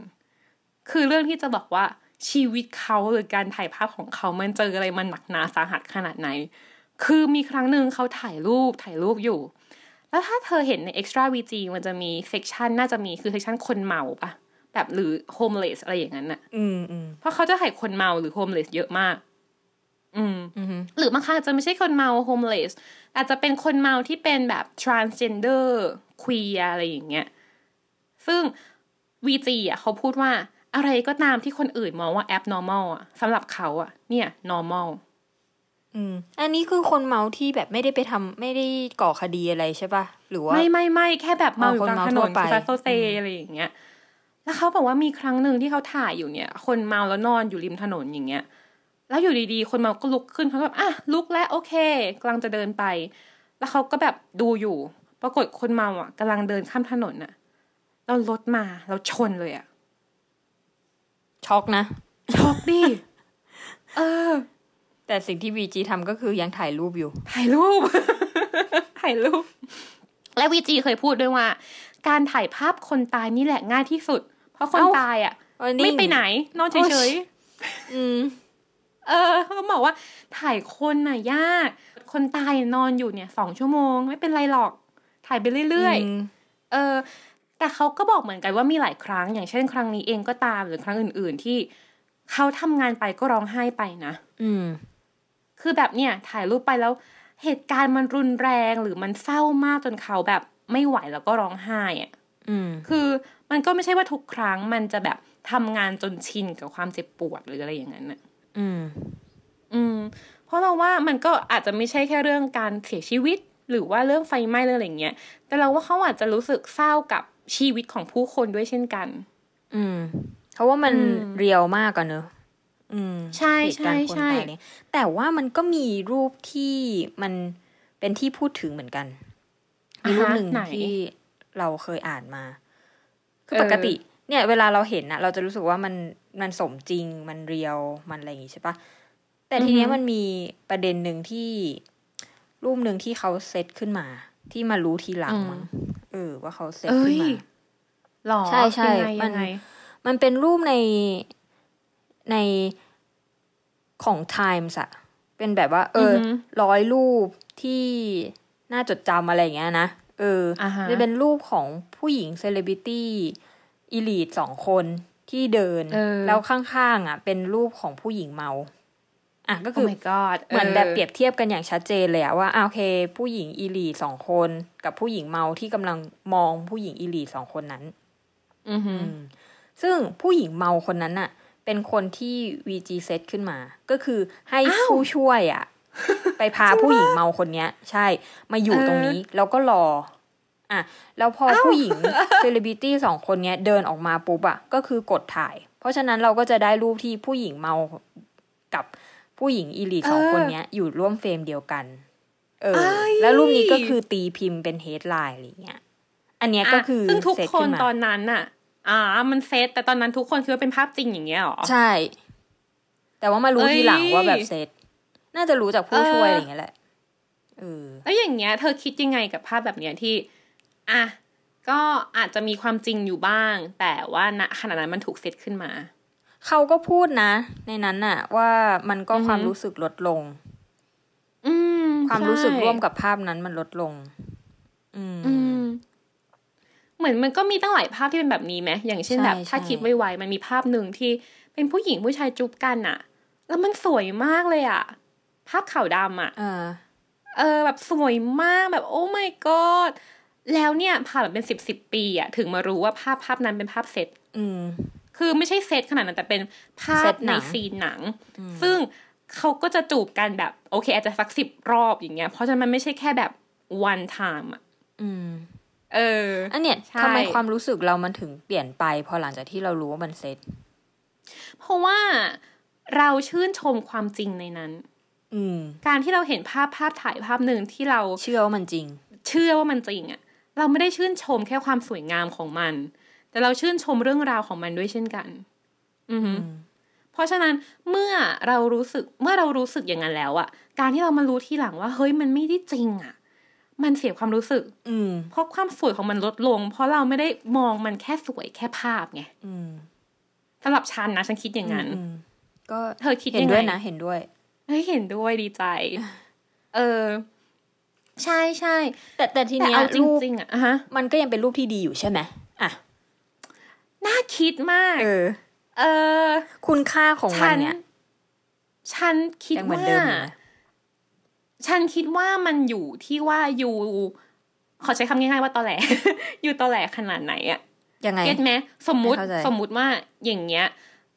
คือเรื่องที่จะบอกว่าชีวิตเขาหรือการถ่ายภาพของเขามันเจออะไรมันหนักหนาสาหัสขนาดไหน คือมีครั้งหนึ่งเขาถ่ายรูปถ่ายรูปอยู่ แล้วถ้าเธอเห็นใน Extra Weegee มันจะมี section น่าจะมีคือ section คนเมาปะแบบหรือ homeless อะไรอย่างนั้นน่ะอืมอืมเพราะเขาจะถ่ายคนเมาหรือ homeless เยอะมาก อืมอืมหรือบางครั้งอาจจะไม่ใช่คนเมา homeless อาจจะเป็นคนเมาที่เป็นแบบ transgender queer อะไรอย่างเงี้ย ซึ่ง Weegee อะเขาพูดว่าอะไรก็ตามที่คนอื่นมองว่า abnormal อะสำหรับเขาอะ เนี่ย normal อืม อันนี้คือคนเมาที่แบบไม่ได้ไปทำไม่ได้ก่อคดีอะไรใช่ปะหรือว่า ไม่ไม่ไม่แค่แบบเมาอยู่คนกลางเมาถนทั่วนไปซาโซเซอะไรอย่างเงี้ย แล้วเขาบอกว่ามีครั้งหนึ่งที่เขาถ่ายอยู่เนี่ย คนเมาแล้วนอนอยู่ริมถนนอย่างเงี้ย แล้วอยู่ดีๆ คนเมาก็ลุกขึ้นเขาก็แบบอะลุกแล้วโอเคกำลังจะเดินไป แล้วเขาก็แบบดูอยู่ ปรากฏคนเมาอะกำลังเดินข้ามถนนอะแล้วรถมาแล้วชนเลยอะช็อกนะช็อกดิเออ แต่สิ่งที่วีจีทำก็คือยังถ่ายรูปอยู่ ถ่ายรูป ถ่ายรูป และวีจีเคยพูดด้วยว่า การถ่ายภาพคนตายนี่แหละง่ายที่สุด เพราะคนเอ้าตายอะเออนิ่งไม่ไปไหน นอนเฉโอ้ยยอืมๆ เออเขาบอกว่าถ่ายคนน่ะยาก คนตายนอนอยู่เนี่ยสองชั่วโมง ไม่เป็นไรหรอก ถ่ายไปเรื่อยอืมๆเออ แต่เขาก็บอกเหมือนกันว่ามีหลายครั้ง อย่างเช่น ครั้งนี้เองก็ตามหรือครั้งอื่น ๆ ที่เขาทำงานไปก็ร้องไห้ไปนะ อืม คือแบบเนี่ย ถ่ายรูปไปแล้ว เหตุการณ์มันรุนแรงหรือมันเศร้ามากจนเขาแบบไม่ไหวแล้วก็ร้องไห้อะอืมคือมันก็ไม่ใช่ว่าทุกครั้งมันจะแบบทำงานจนชินกับความเจ็บปวดหรืออะไรอย่างนั้นน่ะ อืม อืม เพราะเราว่ามันก็อาจจะไม่ใช่แค่เรื่องการเสียชีวิต หรือว่าเรื่องไฟไหม้เรื่องอะไรอย่างเงี้ย แต่เราว่าเขาอาจจะรู้สึกเศร้ากับชีวิตของผู้คนด้วยเช่นกัน อืม เพราะว่ามันอืมเรียวมากอะเนอะอืม ใช่เหตุการณ์ใช่คนใช่ตายเนี่ยแต่ว่ามันก็มีรูปที่มันเป็นที่พูดถึงเหมือนกัน มีรูปหนึ่งอ่าฮะไหนที่เราเคยอ่านมา คือเออปกติ เนี่ย เวลาเราเห็นอะเราจะรู้สึกว่ามัน มันสมจริงมันเรียวมันอะไรอย่างงี้ใช่ปะแต่ทีเนี้ยมันมีประเด็นหนึ่งที่รูปหนึ่งที่เขาเซตขึ้นมา ที่มารู้ทีหลังมั้งเออ ว่าเขาเซตเอ้ขึ้นยมาหรอใช่ใช่ยังไงมันยังไงมันเป็นรูปในในของ Times อะเป็นแบบว่า เออออหือร้อยรูปที่น่าจดจำอะไรอย่างเงี้ยนะเอออาฮะจะเป็นรูปของผู้หญิงเซเลบริตี้อีลีทสองคน ที่เดินเออแล้วข้างๆอะ เป็นรูปของผู้หญิงเมา อะก็โอ้คือ my god เหมือนแบบเปรียบเทียบกันอย่างชัดเจนเลยอะว่าอะโอเค ผู้หญิงอีลีทสองคน กับผู้หญิงเมาที่กำลังมองผู้หญิงอีลีทสองคนนั้น อือหืออืมซึ่งผู้หญิงเมาคนนั้นน่ะ เป็นคนที่ VG เซตขึ้นมา ก็คือให้ผู้ช่วยอะ ไปพาผู้หญิงเมาคนเนี้ย ใช่มาอยู่ตรงนี้ แล้วก็รอ อะแล้วพอผู้หญิงเซเลบริตี้สองคนเนี้ยเดินออกมาปุ๊บอะก็คือกดถ่าย เพราะฉะนั้นเราก็จะได้รูปที่ผู้หญิงเมากับผู้หญิง elite สองเออคนเนี้ยอยู่ร่วมเฟรมเดียวกัน เออเอ้ยแล้วรูปนี้ก็คือตีพิมพ์เป็นเฮดไลน์อะไรอย่างเงี้ย อันเนี้ยก็คือะซึ่งทุกเซตคนขึ้นมาตอนนั้นน่ะอ่า มันเซตแต่ตอนนั้นทุกคนคิดว่าเป็นภาพจริงอย่างเงี้ยหรอ ใช่ แต่ว่ามารู้เอ้ยทีหลังว่าแบบเซตน่าจะรู้จากผู้ช่วยเออออะไรอย่างเงี้ยแหละเออแล้วอย่างเงี้ย เธอคิดยังไงกับภาพแบบเนี้ยที่ อะก็อาจจะมีความจริงอยู่บ้าง แต่ว่าณขณะนั้นมันถูกเซตขึ้นมา เขาก็พูดนะ ในนั้นน่ะ ว่ามันก็อือฮึความรู้สึกลดลง อืม ความรู้สึกใช่ร่วมกับภาพนั้นมันลดลงอืมอืมเหมือนมันก็มีตั้งหลายภาพที่เป็นแบบนี้ไหมอย่างเช่นใช่แบบ ถ้าใช่คิดไวๆมันมีภาพหนึ่งที่เป็นผู้หญิงผู้ชายจุบกันอะแล้วมันสวยมากเลยอะภาพขาวดำอะเออเออแบบสวยมากแบบ โอ้ my god แล้วเนี่ยผ่านมาเป็นสิบสิบปีอะถึงมารู้ว่าภาพภาพนั้นเป็นภาพเซตอืม คือไม่ใช่เซตขนาดนั้นแต่เป็นภาเซพตหนัในงซีนหนัง ซึ่งเขาก็จะจูบกันแบบ โอเค อาจจะสักสิบรอบอย่างเงี้ย เพราะฉะนั้นมันไม่ใช่แค่แบบ one time อะอืมเออ อันเนี้ยใช่ทำไมความรู้สึกเรามันถึงเปลี่ยนไป พอหลังจากที่เรารู้ว่ามันเซต เพราะว่าเราชื่นชมความจริงในนั้นอืมการที่เราเห็นภาพภาพถ่ายภาพหนึ่งที่เราเชื่อว่ามันจริง เชื่อว่ามันจริงอะ เราไม่ได้ชื่นชมแค่ความสวยงามของมัน แต่เราชื่นชมเรื่องราวของมันด้วยเช่นกัน อือฮึอืมเพราะฉะนั้นเมื่อเรารู้สึกเมื่อเรารู้สึกอย่างนั้นแล้วอะการที่เรามารู้ทีหลังว่า เฮ้ยมันไม่ได้จริงอะมันเสียความรู้สึก อืมเพราะความสวยของมันลดลง เพราะเราไม่ได้มองมันแค่สวยแค่ภาพไงอืมสำหรับฉันนะฉันคิดอย่างนั้นอืมก็เธอคิดเห็นยังด้วยไงนะ เห็นด้วยเฮ้ยเห็นด้วยดีใจ เออ ใช่ใช่แต่แต่ทีแต่เนี้ยเอาจรูปริงๆอะอะฮะมันก็ยังเป็นรูปที่ดีอยู่ใช่ไหมอะน่าคิดมาก เออ เออ คุณค่าของมัฉันเนี่ย ฉันคิดยังเหมือนว่าเดิมอยู่นะฉันคิดว่ามันอยู่ที่ว่าอยู่ขอใช้คำง่ายๆว่าตอแหล อยู่ตอแหลขนาดไหนอะยังไงเก็ตไหมสมมุติไม่เข้าใจสมมุติว่าอย่างเงี้ย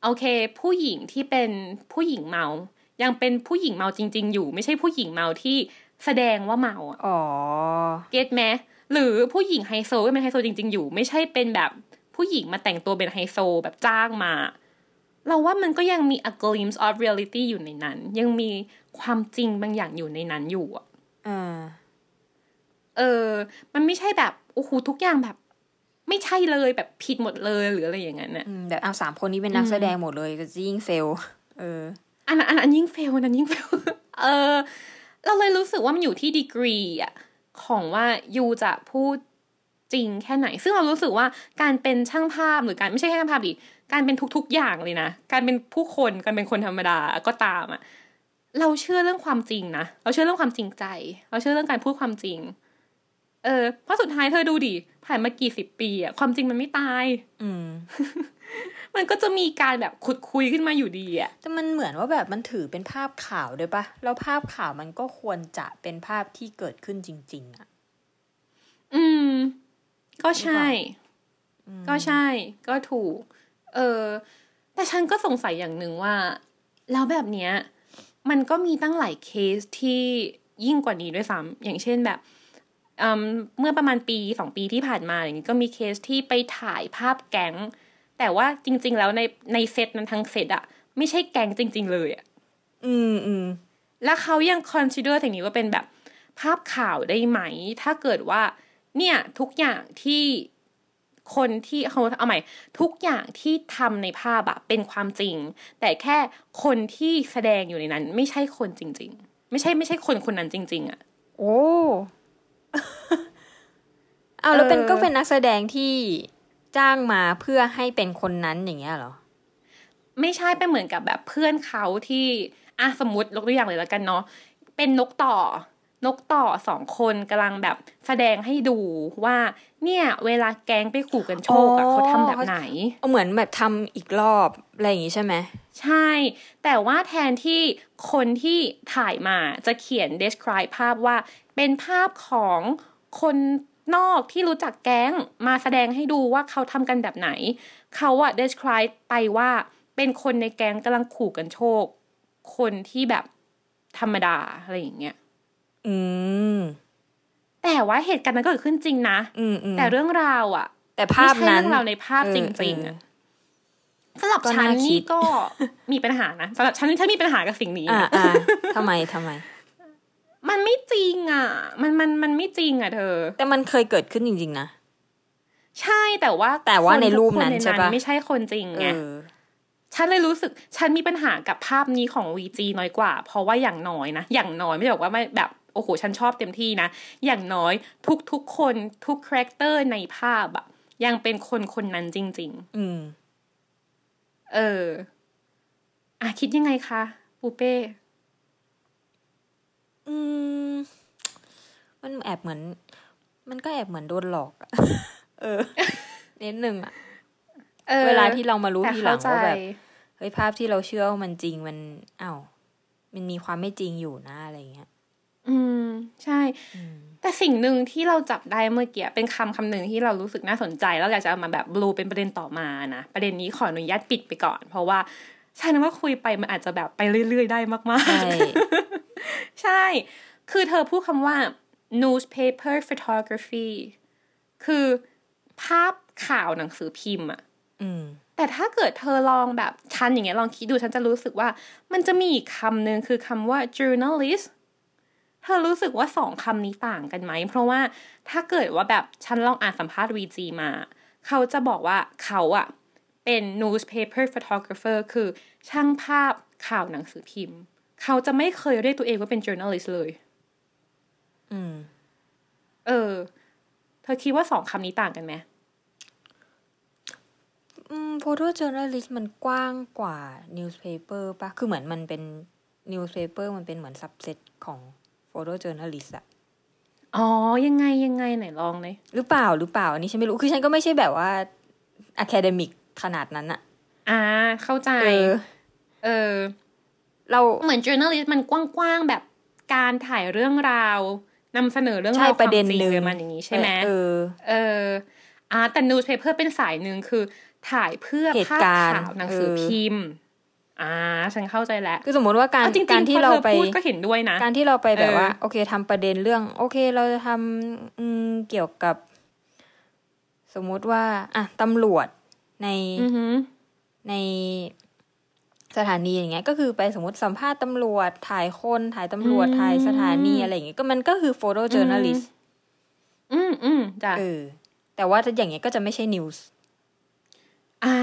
โอเค ผู้หญิงที่เป็นผู้หญิงเมา ยังเป็นผู้หญิงเมาจริง ๆ อยู่ ไม่ใช่ผู้หญิงเมาที่ แสดงว่าเมาอะอ๋อ เก็ตไหมหรือผู้หญิงไฮโซก็เป็นไฮโซจริง ๆ อยู่ ไม่ใช่เป็นแบบผู้หญิงมาแต่งตัวเป็นไฮโซแบบจ้างมา เราว่ามันก็ยังมี a glimpse of reality อยู่ในนั้น ยังมีความจริงบางอย่างอยู่ในนั้นอยู่อะเออเออ มันไม่ใช่แบบโอ้โหทุกอย่างแบบ ไม่ใช่เลยแบบผิดหมดเลยหรืออะไรอย่างนั้นน่ะอืมแบบเอาสามคนนี้เป็นนักแสดงหมดเลยก็จะยิ่งเฟล เออ อันนั้นอันนั้นยิ่งเฟลอันนั้นยิ่งเฟล เออ เราเลยรู้สึกว่ามันอยู่ที่ดีกรีอะของว่ายูจะพูดจริงแค่ไหน ซึ่งเรารู้สึกว่าการเป็นช่างภาพหรือการไม่ใช่แค่ช่างภาพดิการเป็นทุกๆอย่างเลยนะ การเป็นผู้คนการเป็นคนธรรมดาก็ตามอะเราเชื่อเรื่องความจริงนะเราเชื่อเรื่องความจริงใจ เราเชื่อเรื่องการพูดความจริง เออเพราะสุดท้ายเธอดูดิผ่านมากี่สิบปีอะความจริงมันไม่ตาย อืม มันก็จะมีการแบบขุดคุยขึ้นมาอยู่ดีอะแต่มันเหมือนว่าแบบมันถือเป็นภาพข่าวด้วยปะแล้วภาพข่าวมันก็ควรจะเป็นภาพที่เกิดขึ้นจริง ๆอะอืม ก็ใช่อืมก็ใช่ ก็ถูก เออ แต่ฉันก็สงสัยอย่างหนึ่งว่า แล้วแบบเนี้ย มันก็มีตั้งหลายเคสที่ยิ่งกว่านี้ด้วยซ้ำอย่างเช่นแบบอืมเมื่อประมาณปีสองปีที่ผ่านมาอย่างนี้ก็มีเคสที่ไปถ่ายภาพแก๊ง แต่ว่าจริง ๆ แล้วในในเซตนั้นทั้งเซตอะไม่ใช่แก๊งจริง ๆ เลยอะอืมอืมแล้วเขายัง consider สิ่งนี้ว่าเป็นแบบภาพข่าวได้ไหม ถ้าเกิดว่า เนี่ยทุกอย่างที่คนที่เขาเอาใหม่ทุกอย่างที่ทำในภาพอะเป็นความจริง แต่แค่คนที่แสดงอยู่ในนั้น ไม่ใช่คนจริง ๆ ไม่ใช่ไม่ใช่คนคนนั้นจริง ๆอะโอ้เอาแล้วเป็นเออก็เป็นนักแสดงที่ จ้างมาเพื่อให้เป็นคนนั้นอย่างเงี้ยเหรอ ไม่ใช่เป็นเหมือนกับแบบเพื่อนเขาที่อะสมมติยกตัวอย่างเลยแล้วกันเนาะเป็นนกต่อนกต่อสองคนกำลังแบบแสดงให้ดูว่า เนี่ย เวลาแก๊งไปขู่กันโชคอะอ๋อเขาทำแบบไหนเอาเหมือนแบบทำอีกรอบอะไรอย่างงี้ใช่ไหมใช่ แต่ว่าแทนที่คนที่ถ่ายมาจะเขียน describe ภาพว่า เป็นภาพของคน นอกที่รู้จักแก๊งมาแสดงให้ดูว่าเขาทำกันแบบไหน เขาอะ describe ไปว่าเป็นคนในแก๊งกำลังขู่กันโชค คนที่แบบธรรมดาอะไรอย่างเงี้ย อืม แต่ว่าเหตุการณ์นั้นก็เกิดขึ้นจริงนะ อืมอืมแต่เรื่องราวอะแต่ภาพไม่ใช่นั้นเรื่องราวในภาพเออจริงๆเออะอสำหรับก็ฉันน่าคินี่ดก็มีปัญหานะสำหรับฉันฉันมีปัญหากับสิ่งนี้อ่านะอ่าทำไมทำไม มันไม่จริงอะ มันมันมันไม่จริงอะเธอ แต่มันเคยเกิดขึ้นจริง ๆ นะ ใช่แต่ว่าแต่ว่าคในรูปทุกคนั้นใช่ปะไม่ใช่คนจริงเอไงอฉันเลยรู้สึก ฉันมีปัญหากับภาพนี้ของ VG น้อยกว่า เพราะว่าอย่างน้อยนะ อย่างน้อยไม่ได้บอกว่าไม่แบบโอ้โห ฉันชอบเต็มที่นะ อย่างน้อยทุกทุกๆคนทุก character ในภาพอะยังเป็นคนคนนั้นจริงอืมๆเออ อะคิดยังไงคะ ปูเป้ อืม มันแอบเหมือน มันก็แอบเหมือนโดนหลอกอะเออนิดนึงอะออเวลาที่เรามารู้แต่ทีหลังเข้ว่าแบบใจเฮ้ยภาพที่เราเชื่อว่ามันจริงมันอ้าวมันมีความไม่จริงอยู่นะอะไรเงี้ย อืม ใช่อืมแต่สิ่งหนึ่งที่เราจับได้เมื่อกี้เป็นคำคำหนึ่งที่เรารู้สึกน่าสนใจ แล้วอยากจะเอามาแบบบลูเป็นประเด็นต่อมานะ ประเด็นนี้ขออนุญาตปิดไปก่อน เพราะว่าฉันว่าคุยไปมันอาจจะแบบไปเรื่อย ๆ ได้มากใช่ๆ ใช่ คือเธอพูดคำว่า newspaper photography คือภาพข่าวหนังสือพิมพ์อะอืมแต่ถ้าเกิดเธอลองแบบฉันอย่างเงี้ยลองคิดดูฉันจะรู้สึกว่า มันจะมีอีกคำหนึ่งคือคำว่า journalist เธอรู้สึกว่าสองคำนี้ต่างกันไหม เพราะว่าถ้าเกิดว่าแบบฉันลองอ่านสัมภาษณ์ VG มา เขาจะบอกว่าเขาอะเป็น newspaper photographer คือช่างภาพข่าวหนังสือพิมพ์ เขาจะไม่เคยเรียกตัวเองว่าเป็น journalist เลย อืม เออ เธอคิดว่าสองคำนี้ต่างกันไหมอืม photo journalist มันกว้างกว่า newspaper ปะคือเหมือนมันเป็น newspaper มันเป็นเหมือน subset ของ photo journalist อะอ๋อ ยังไงยังไงไหนลองเลยหรือเปล่าหรือเปล่า อันนี้ฉันไม่รู้ คือฉันก็ไม่ใช่แบบว่า academic ขนาดนั้นอะอ่า เข้าใจ เออเออ เราเหมือน journalist มันกว้างๆแบบการถ่ายเรื่องราวนำเสนอเรื่องใช่ราวประเด็นความจริงหนึ่งเลยมันอย่างนี้ใช่ไหมเออ เอออ่าแต่ newspaper เป็นสายหนึ่งคือ ถ่ายเพื่อเหตุภาพการณ์ข่าวหนังสือเออพิมพ์อ่าฉันเข้าใจแล้วคือสมมติว่าการเอาจริงๆการที่พอเราธอไปพูดก็เห็นด้วยนะ การที่เราไปแบบเออว่า โอเคทำประเด็นเรื่อง โอเค เราจะทำอืมเกี่ยวกับ สมมุติว่า อะตำรวจในอือหือใน สถานีอย่างเงี้ยก็คือไปสมมติสัมภาษณ์ตำรวจถ่ายคนถ่ายตำรวจอืมถ่ายสถานีอะไรอย่างเงี้ยก็มันก็คือ photo journalist อืมอืมจ้ะเออแต่ว่าถ้าอย่างเงี้ยก็จะไม่ใช่ news อ่า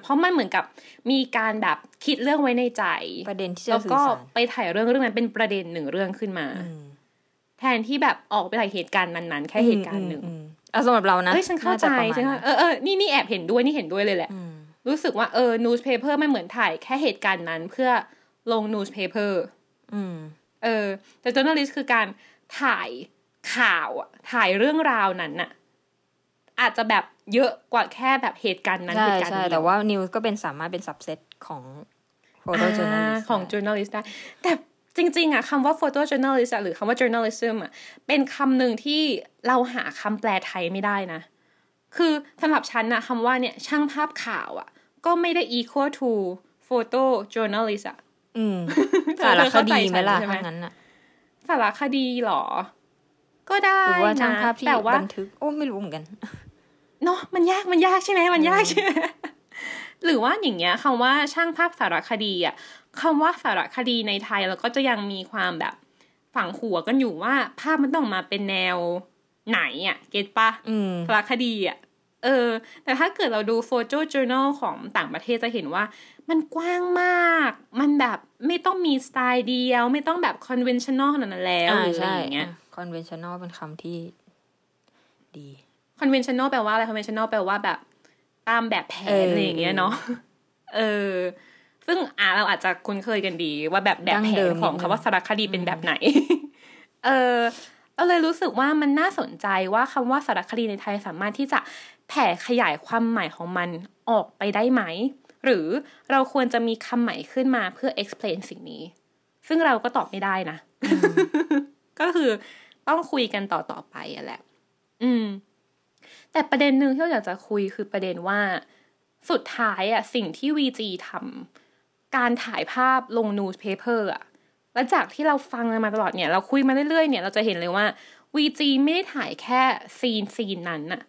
เพราะมันเหมือนกับมีการแบบคิดเรื่องไว้ในใจ ประเด็นที่จะแล้วสื่ก็อสารไปถ่ายเรื่องเรื่องนั้นเป็นประเด็นหนึ่งเรื่องขึ้นมาอืมแทนที่แบบออกไปถ่ายเหตุการณ์นั้นๆแค่เหตุการณ์หนึ่งอืมอืมเอาสำหรับเรานะเอ้ยฉันเข้าใจน่จะประมาณฉันเข้านั้นเออเออนี่นี่แอบเห็นด้วยนี่เห็นด้วยเลยแหละอืม รู้สึกว่าเออ newspaper มันเหมือนถ่ายแค่เหตุการณ์นั้น เพื่อลง newspaper อืม เออ แต่ journalist คือการถ่ายข่าวอะถ่ายเรื่องราวนั้นน่ะ อาจจะแบบเยอะกว่าแค่แบบเหตุการณ์นั้นใช่เหตุการณ์ใช่เดียวแต่ว่า news ก็เป็นสามารถเป็น subset ของ photo อ่า journalist ของ journalist ได้ แต่จริง ๆอะคำว่า photo journalist อะหรือคำว่า journalism อะเป็นคำหนึ่งที่เราหาคำแปลไทยไม่ได้นะ คือสำหรับฉันนะคำว่าเนี่ยช่างภาพข่าวอะ ก็ไม่ได้ equal to photo journalist อะอืมเธอสารคเข้าใจดีไหมล่ะฉันใช่ไหมถ้างั้นอะสารคดีเหรอ ก็ได้หรือว่าช่างนะภาพที่แต่ว่าบันทึก โอ้ไม่รู้เหมือนกันเนาะมันยากมันยากใช่ไหมมันยากใช่ไหมหรือว่าอย่างเงี้ยคำว่าช่างภาพสารคดีอะคำว่าสารคดีในไทยเราก็จะยังมีความแบบฝังหัวกันอยู่ว่า ภาพมันต้องมาเป็นแนวไหนอะเก็ตปะอืมสารคดีอะ เออ แต่ถ้าเกิดเราดู photo journal ของต่างประเทศจะเห็นว่า มันกว้างมาก มันแบบไม่ต้องมีสไตล์เดียว ไม่ต้องแบบ conventional ขนาดนั้นแล้วอ่าหรืออะไรใช่อย่างเงี้ย conventional เป็นคำที่ดี conventional แปลว่าอะไร conventional แปลว่าแบบตามแบบแผเอนอออะไรอย่างเงี้ยเนาะเออ ซึ่งอ่าเราอาจจะคุ้นเคยกันดี ว่าแบบแบบดั้งแผเดินมของนิดนึงคำว่าสารคดีเป็นแบบไหน เออเราเลยรู้สึกว่ามันน่าสนใจว่าคำว่าสารคดีในไทยสามารถที่จะ แผ่ขยายความหมายของมันออกไปได้ไหม หรือเราควรจะมีคำใหม่ขึ้นมาเพื่อ explain สิ่งนี้ ซึ่งเราก็ตอบไม่ได้นะ ก็คือต้องคุยกันต่อต่อๆไปอะแหละ อืม แต่ประเด็นหนึ่งที่เราอยากจะคุยคือประเด็นว่า สุดท้ายอะสิ่งที่ VG ทำการถ่ายภาพลง newspaper อะและจากที่เราฟังกันมาตลอดเนี่ย เราคุยมาเรื่อยๆเนี่ยเราจะเห็นเลยว่า VG ไม่ได้ถ่ายแค่ซีนซีนนั้นน่ะ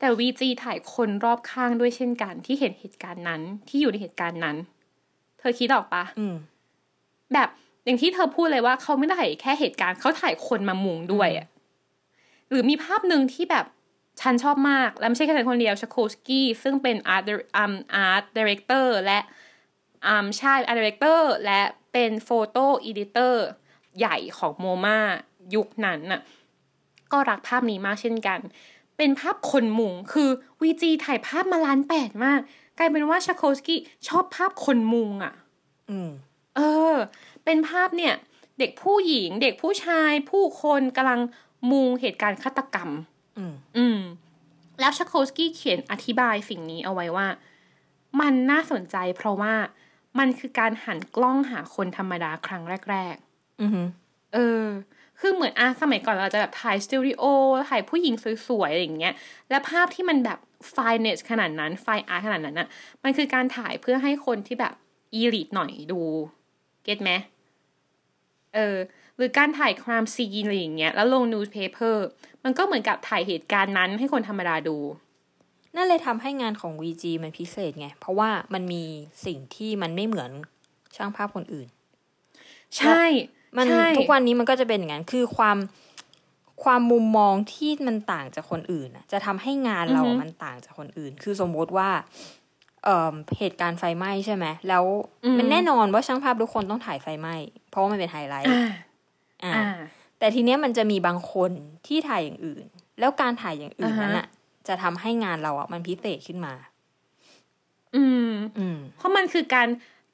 แต่ VG ถ่ายคนรอบข้างด้วยเช่นกันที่เห็นเหตุการณ์นั้นที่อยู่ในเหตุการณ์นั้น เธอคิดออกปะอืมแบบอย่างที่เธอพูดเลยว่าเขาไม่ได้ถ่ายแค่เหตุการณ์เขาถ่ายคนมามุงด้วยอะหรือมีภาพหนึ่งที่แบบฉันชอบมาก และไม่ใช่แค่ฉันคนเดียว Szarkowski ซึ่งเป็น art อาร์ art director และอ่าใช่ art director และเป็น photo editor ใหญ่ของ MoMA ยุคนั้นน่ะ ก็รักภาพนี้มากเช่นกัน เป็นภาพคนมุง คือวีจีถ่ายภาพมาล้านแปดมาก กลายเป็นว่าชาโคสกี้ชอบภาพคนมุงอะอืมเออ เป็นภาพเนี่ย เด็กผู้หญิง เด็กผู้ชายผู้คนกำลังมุงเหตุการณ์ฆาตกรรมอืมอืม แล้วชาโคสกี้เขียนอธิบายสิ่งนี้เอาไว้ว่า มันน่าสนใจเพราะว่ามันคือการหันกล้องหาคนธรรมดาครั้งแรกอืมๆเออ คือเหมือนอะสมัยก่อนเราจะแบบถ่ายสตูดิโอถ่ายผู้หญิงสวยๆอะไรอย่างเงี้ย และภาพที่มันแบบ finesse ขนาดนั้น fine art ขนาดนั้นอะมันคือการถ่ายเพื่อให้คนที่แบบ elite หน่อยดู get ไหมเออ หรือการถ่าย crime scene อะไรอย่างเงี้ย แล้วลง newspaper มันก็เหมือนกับถ่ายเหตุการณ์นั้นให้คนธรรมดาดู นั่นเลยทำให้งานของ VG มันพิเศษไง เพราะว่ามันมีสิ่งที่มันไม่เหมือนช่างภาพคนอื่น ใช่ มันใช่ทุกวันนี้มันก็จะเป็นอย่างนั้นคือความความมุมมองที่มันต่างจากคนอื่นน่ะจะทำให้งานเรามันต่างจากคนอื่น คือสมมติว่าเอ่อเหตุการณ์ไฟไหม้ใช่ไหมแล้วมันแน่นอนว่าช่างภาพทุกคนต้องถ่ายไฟไหม้เพราะว่ามันเป็นไฮไลท์อ่าอ่าอ่าแต่ทีเนี้ยมันจะมีบางคนที่ถ่ายอย่างอื่น แล้วการถ่ายอย่างอื่นอ่าฮะนั้นอะจะทำให้งานเราอะมันพิเศษขึ้นมา อืม อืม เพราะมันคือการ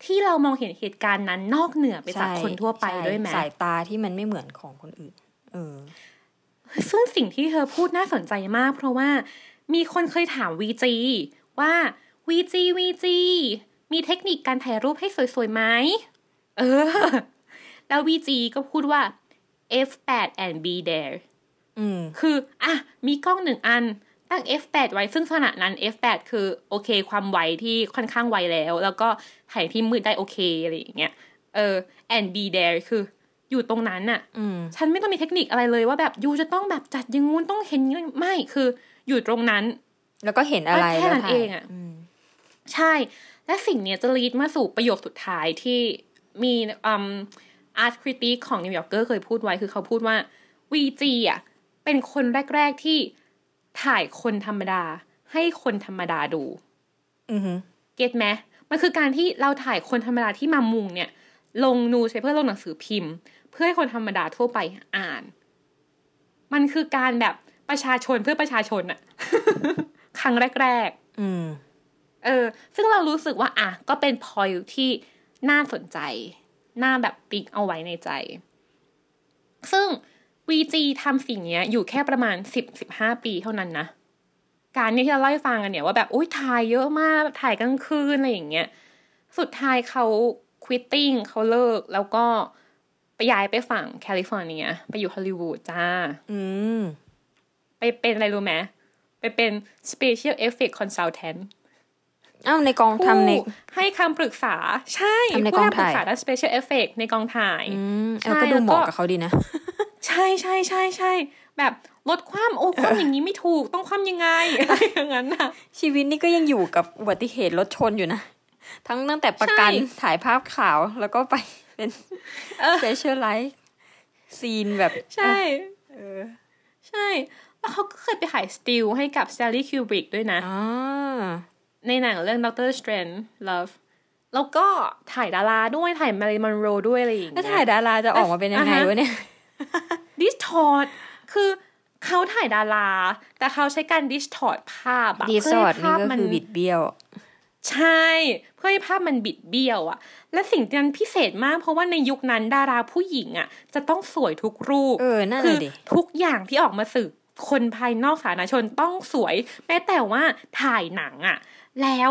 ที่เรามองเห็นเหตุการณ์นั้นนอกเหนือไปจากใช่คนทั่วไปใช่ด้วยไหมสายตาที่มันไม่เหมือนของคนอื่น เออ ซึ่งสิ่งที่เธอพูดน่าสนใจมาก เพราะว่ามีคนเคยถามวีจีว่า VG VG มีเทคนิคการถ่ายรูปให้สวยๆไหมเออ แล้ว VG ก็พูดว่า f8 and be there อืมคือ อะ มีกล้องหนึ่งอัน ตั้ง f8 ไว้ซึ่งขณะนั้น f8 คือโอเค ความไวที่ค่อนข้างไวแล้ว แล้วก็ถ่ายที่มืดได้โอเคอะไรอย่างเงี้ยเออ and be there คืออยู่ตรงนั้นน่ะอืมฉันไม่ต้องมีเทคนิคอะไรเลยว่าแบบ you จะต้องแบบจัดอยังงู้นต้องเห็นอย่างนี้ไม่คืออยู่ตรงนั้น แล้วก็เห็นอะไรแค่นั้นแล้วถ่ายเองอะอืมใช่ และสิ่งเนี้ยจะ lead มาสู่ประโยคสุดท้ายที่มีอืม art critic ของ New Yorker เคยพูดไว้คือเขาพูดว่า VG อะเป็นคนแรก ๆที่ ถ่ายคนธรรมดา ให้คนธรรมดาดู อือหือเก็ตไหมมันคือการที่เราถ่ายคนธรรมดาที่มามุงเนี่ย ลงนูใช้เพื่อลงหนังสือพิมพ์ เพื่อให้คนธรรมดาทั่วไปอ่าน มันคือการแบบประชาชนเพื่อประชาชนอะครั้งแรก ๆ อืม เออ ซึ่งเรารู้สึกว่า อะ ก็เป็นพอยที่น่าสนใจ น่าแบบติ๊กเอาไว้ในใจ ซึ่ง VG ทำสิ่งเนี้ยอยู่แค่ประมาณสิบสิบห้าปีเท่านั้นนะ การเนี่ยที่เราเล่าให้ฟังกันเนี่ยว่าแบบอุ้ยถ่ายเยอะมากถ่ายกลางคืนอะไรอย่างเงี้ย สุดท้ายเขา quitting เขาเลิกแล้วก็ไปย้ายไปฝั่งแคลิฟอร์เนีย ไปอยู่ฮอลลีวูดจ้า อืม ไปเป็นอะไรรู้ไหมไปเป็น Special Effect Consultant อ้าวในกองทำในผู้ให้คำปรึกษา ใช่ทำในผู้กองให้คำปรึกษาถ่ายด้าน special effect ในกองถ่ายอืมใช่เออก็ดูเหมาะแล้วก็กับเขาดีนะ ใช่ใช่ใช่ใช่แบบลดความโอ้ความอย่างนี้ไม่ถูกต้องความยังไงอะไรอย่างนั้นน่ะชีวิตนี่ก็ยังอยู่กับอุบัติเหตุรถชนอยู่นะ ทั้งตั้งแต่ประกันใช่ถ่ายภาพข่าวแล้วก็ไปเป็นเ e เชอร์ไลท์ซีนแบบ ใช่ใช่ แล้วเขาก็เคยไปถ่าย still ให้กับ Stanley Kubrick ด้วยนะอ่าในหนังเรื่อง Doctor Strangelove แล้วก็ถ่ายดาราด้วยถ่าย Marilyn Monroe ด้วยอะไรอย่างแล้วเงี้ยถ่ายดาราจะออกมาเป็นยังไงอ่าฮะวะเนี่ย distort คือเขาถ่ายดารา แต่เขาใช้การ distort ภาพอะ distort เพื่นี่ให้ภาพก็มันคือบิดเบี้ยว ใช่ เพื่อให้ภาพมันบิดเบี้ยวอะและสิ่งนั้นพิเศษมากเพราะว่าในยุคนั้นดาราผู้หญิงอะจะต้องสวยทุกรูปเออนั่นคืน่ะดิทุกอย่างที่ออกมาสื่อคนภายนอกสาธารณชนต้องสวย แม้แต่ว่าถ่ายหนังอะแล้ว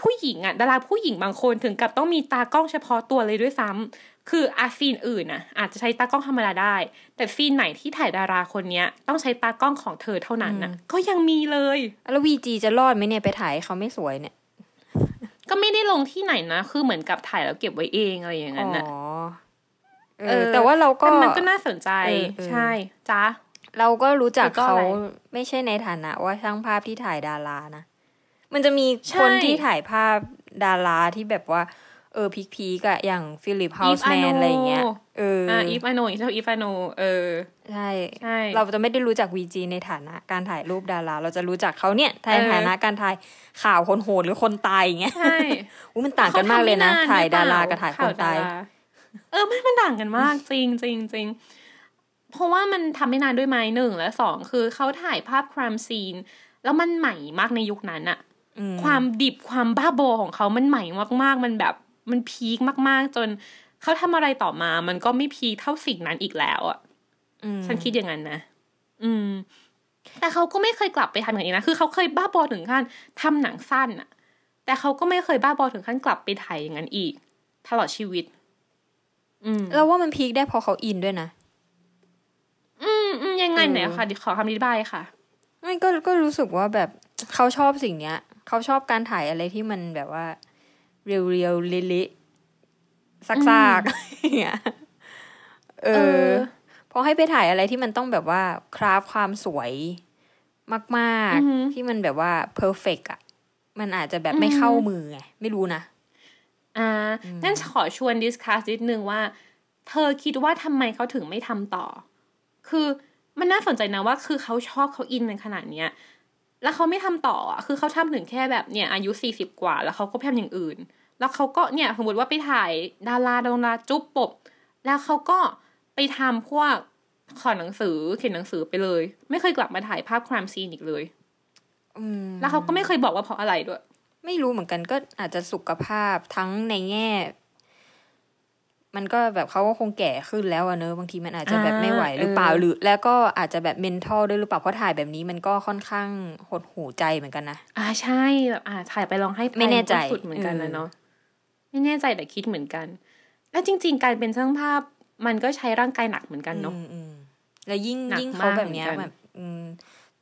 ผู้หญิงอะดาราผู้หญิงบางคนถึงกับต้องมีตากล้องเฉพาะตัวเลยด้วยซ้ำ คืออาซีนอื่นอะอาจจะใช้ตากล้องธรรมดาได้ แต่ซีนไหนที่ถ่ายดาราคนเนี้ย ต้องใช้ตากล้องของเธอเท่านั้นนะก็ยังมีเลยแล้ววีจีจะรอดไหมเนี่ยไปถ่ายเขาไม่สวยเนี่ย ก็ไม่ได้ลงที่ไหนนะคือเหมือนกับถ่ายแล้วเก็บไว้เองอะไรอย่างอ๋นั้นนะอเออเออ แต่ว่าเราก็แต่มันก็น่าสนใจเออเออใช่จ้าเราก็รู้จักแล้วก็เขาอะไรไม่ใช่ในฐานะว่าช่างภาพที่ถ่ายดารานะมันจะมีใช่คนที่ถ่ายภาพดาราที่แบบว่า เออ peak peak อะอย่างฟิลิปเฮาส์แมน Arno อะไรอย่างเงี้ยเออออ่า Eve Arnold อีเท่า Eve Arnold เออใช่ใช่เราจะไม่ได้รู้จัก Weegee ในฐานะการถ่ายรูปดารา เราจะรู้จักเขาเนี่ยในฐานะการถ่ายข่าวคนโหดหรือคนตายอย่างเงี้ยใช่อุ้ยมันต่างกันมากเลยนะขทำไม่ถ่ายหดารือเปราล่กับถ่ายคนตายข่วดรเออไม่มันต่างกันมากจริงจริงจริงเพราะว่ามันทำไม่นานด้วยไหมหนึ่งและสองคือเขาถ่ายภาพครามซีน แล้วมันใหม่มากในยุคนั้นอะอืมความดิบความบ้าบอของเขามันใหม่มากๆมันแบบ มันพีคมากๆ จนเขาทำอะไรต่อมา มันก็ไม่พีคเท่าสิ่งนั้นอีกแล้วอะอืมฉันคิดอย่างนั้นนะ อืม แต่เขาก็ไม่เคยกลับไปทำอย่างนี้นะ คือเขาเคยบ้าบอถึงขั้นทำหนังสั้นอะแต่เขาก็ไม่เคยบ้าบอถึงขั้นกลับไปถ่ายอย่างนั้นอีกตลอดชีวิต อืมเราว่ามันพีคได้เพราะเขาอินด้วยนะ อืมอืมยังไงเออไหนคะขอคำอธิบายค่ะ ไม่ก็ก็รู้สึกว่าแบบเขาชอบสิ่งเนี้ย เขาชอบการถ่ายอะไรที่มันแบบว่า เรียวเรียวๆเละๆซากๆอย่างเงี้ยเอเอออพอให้ไปถ่ายอะไรที่มันต้องแบบว่าcraft ความสวยมากอือหือๆที่มันแบบว่า perfect อะมันอาจจะแบบไม่เข้ามือไงไม่รู้นะ อ่างั้นขอชวน discuss นิดนึงว่า เธอคิดว่าทำไมเขาถึงไม่ทำต่อ คือมันน่าสนใจนะว่าคือเขาชอบเขา in ในขนาดเนี้ย แล้วเขาไม่ทำต่ออะคือเขาทำถึงแค่แบบเนี่ยอายุสี่สิบกว่า แล้วเขาก็พยายามอย่างอื่น แล้วเขาก็เนี่ยสมมติว่าไปถ่ายดาราดาราจุ๊บปบ แล้วเขาก็ไปทำพวกขอหนังสือเขียนหนังสือไปเลย ไม่เคยกลับมาถ่ายภาพครามซีนอีกเลยอืมแล้วเขาก็ไม่เคยบอกว่าเพราะอะไรด้วย ไม่รู้เหมือนกันก็อาจจะสุขภาพทั้งในแง่ มันก็แบบเขาก็คงแก่ขึ้นแล้วอะเนอะบางทีมันอาจจะแบบอ่าไม่ไหวหรือเปล่าเออหรือ แล้วก็อาจจะแบบเมนทัลด้วยหรือเปล่าเพราะถ่ายแบบนี้มันก็ค่อนข้างหดหูใจเหมือนกันนะอ่าใช่แบบอ่าถ่ายไปลองให้ปไม่แน่ใจก็สุดเหมือนกันเออนะเนาะไม่แน่ใจแต่คิดเหมือนกัน แล้วจริง ๆ การเป็นช่างภาพมันก็ใช้ร่างกายหนักเหมือนกันเนาะอืมอืมแล้วยิ่งหนักยิ่งเขามากแบบเนี้ยเหมือนกันแบบอืม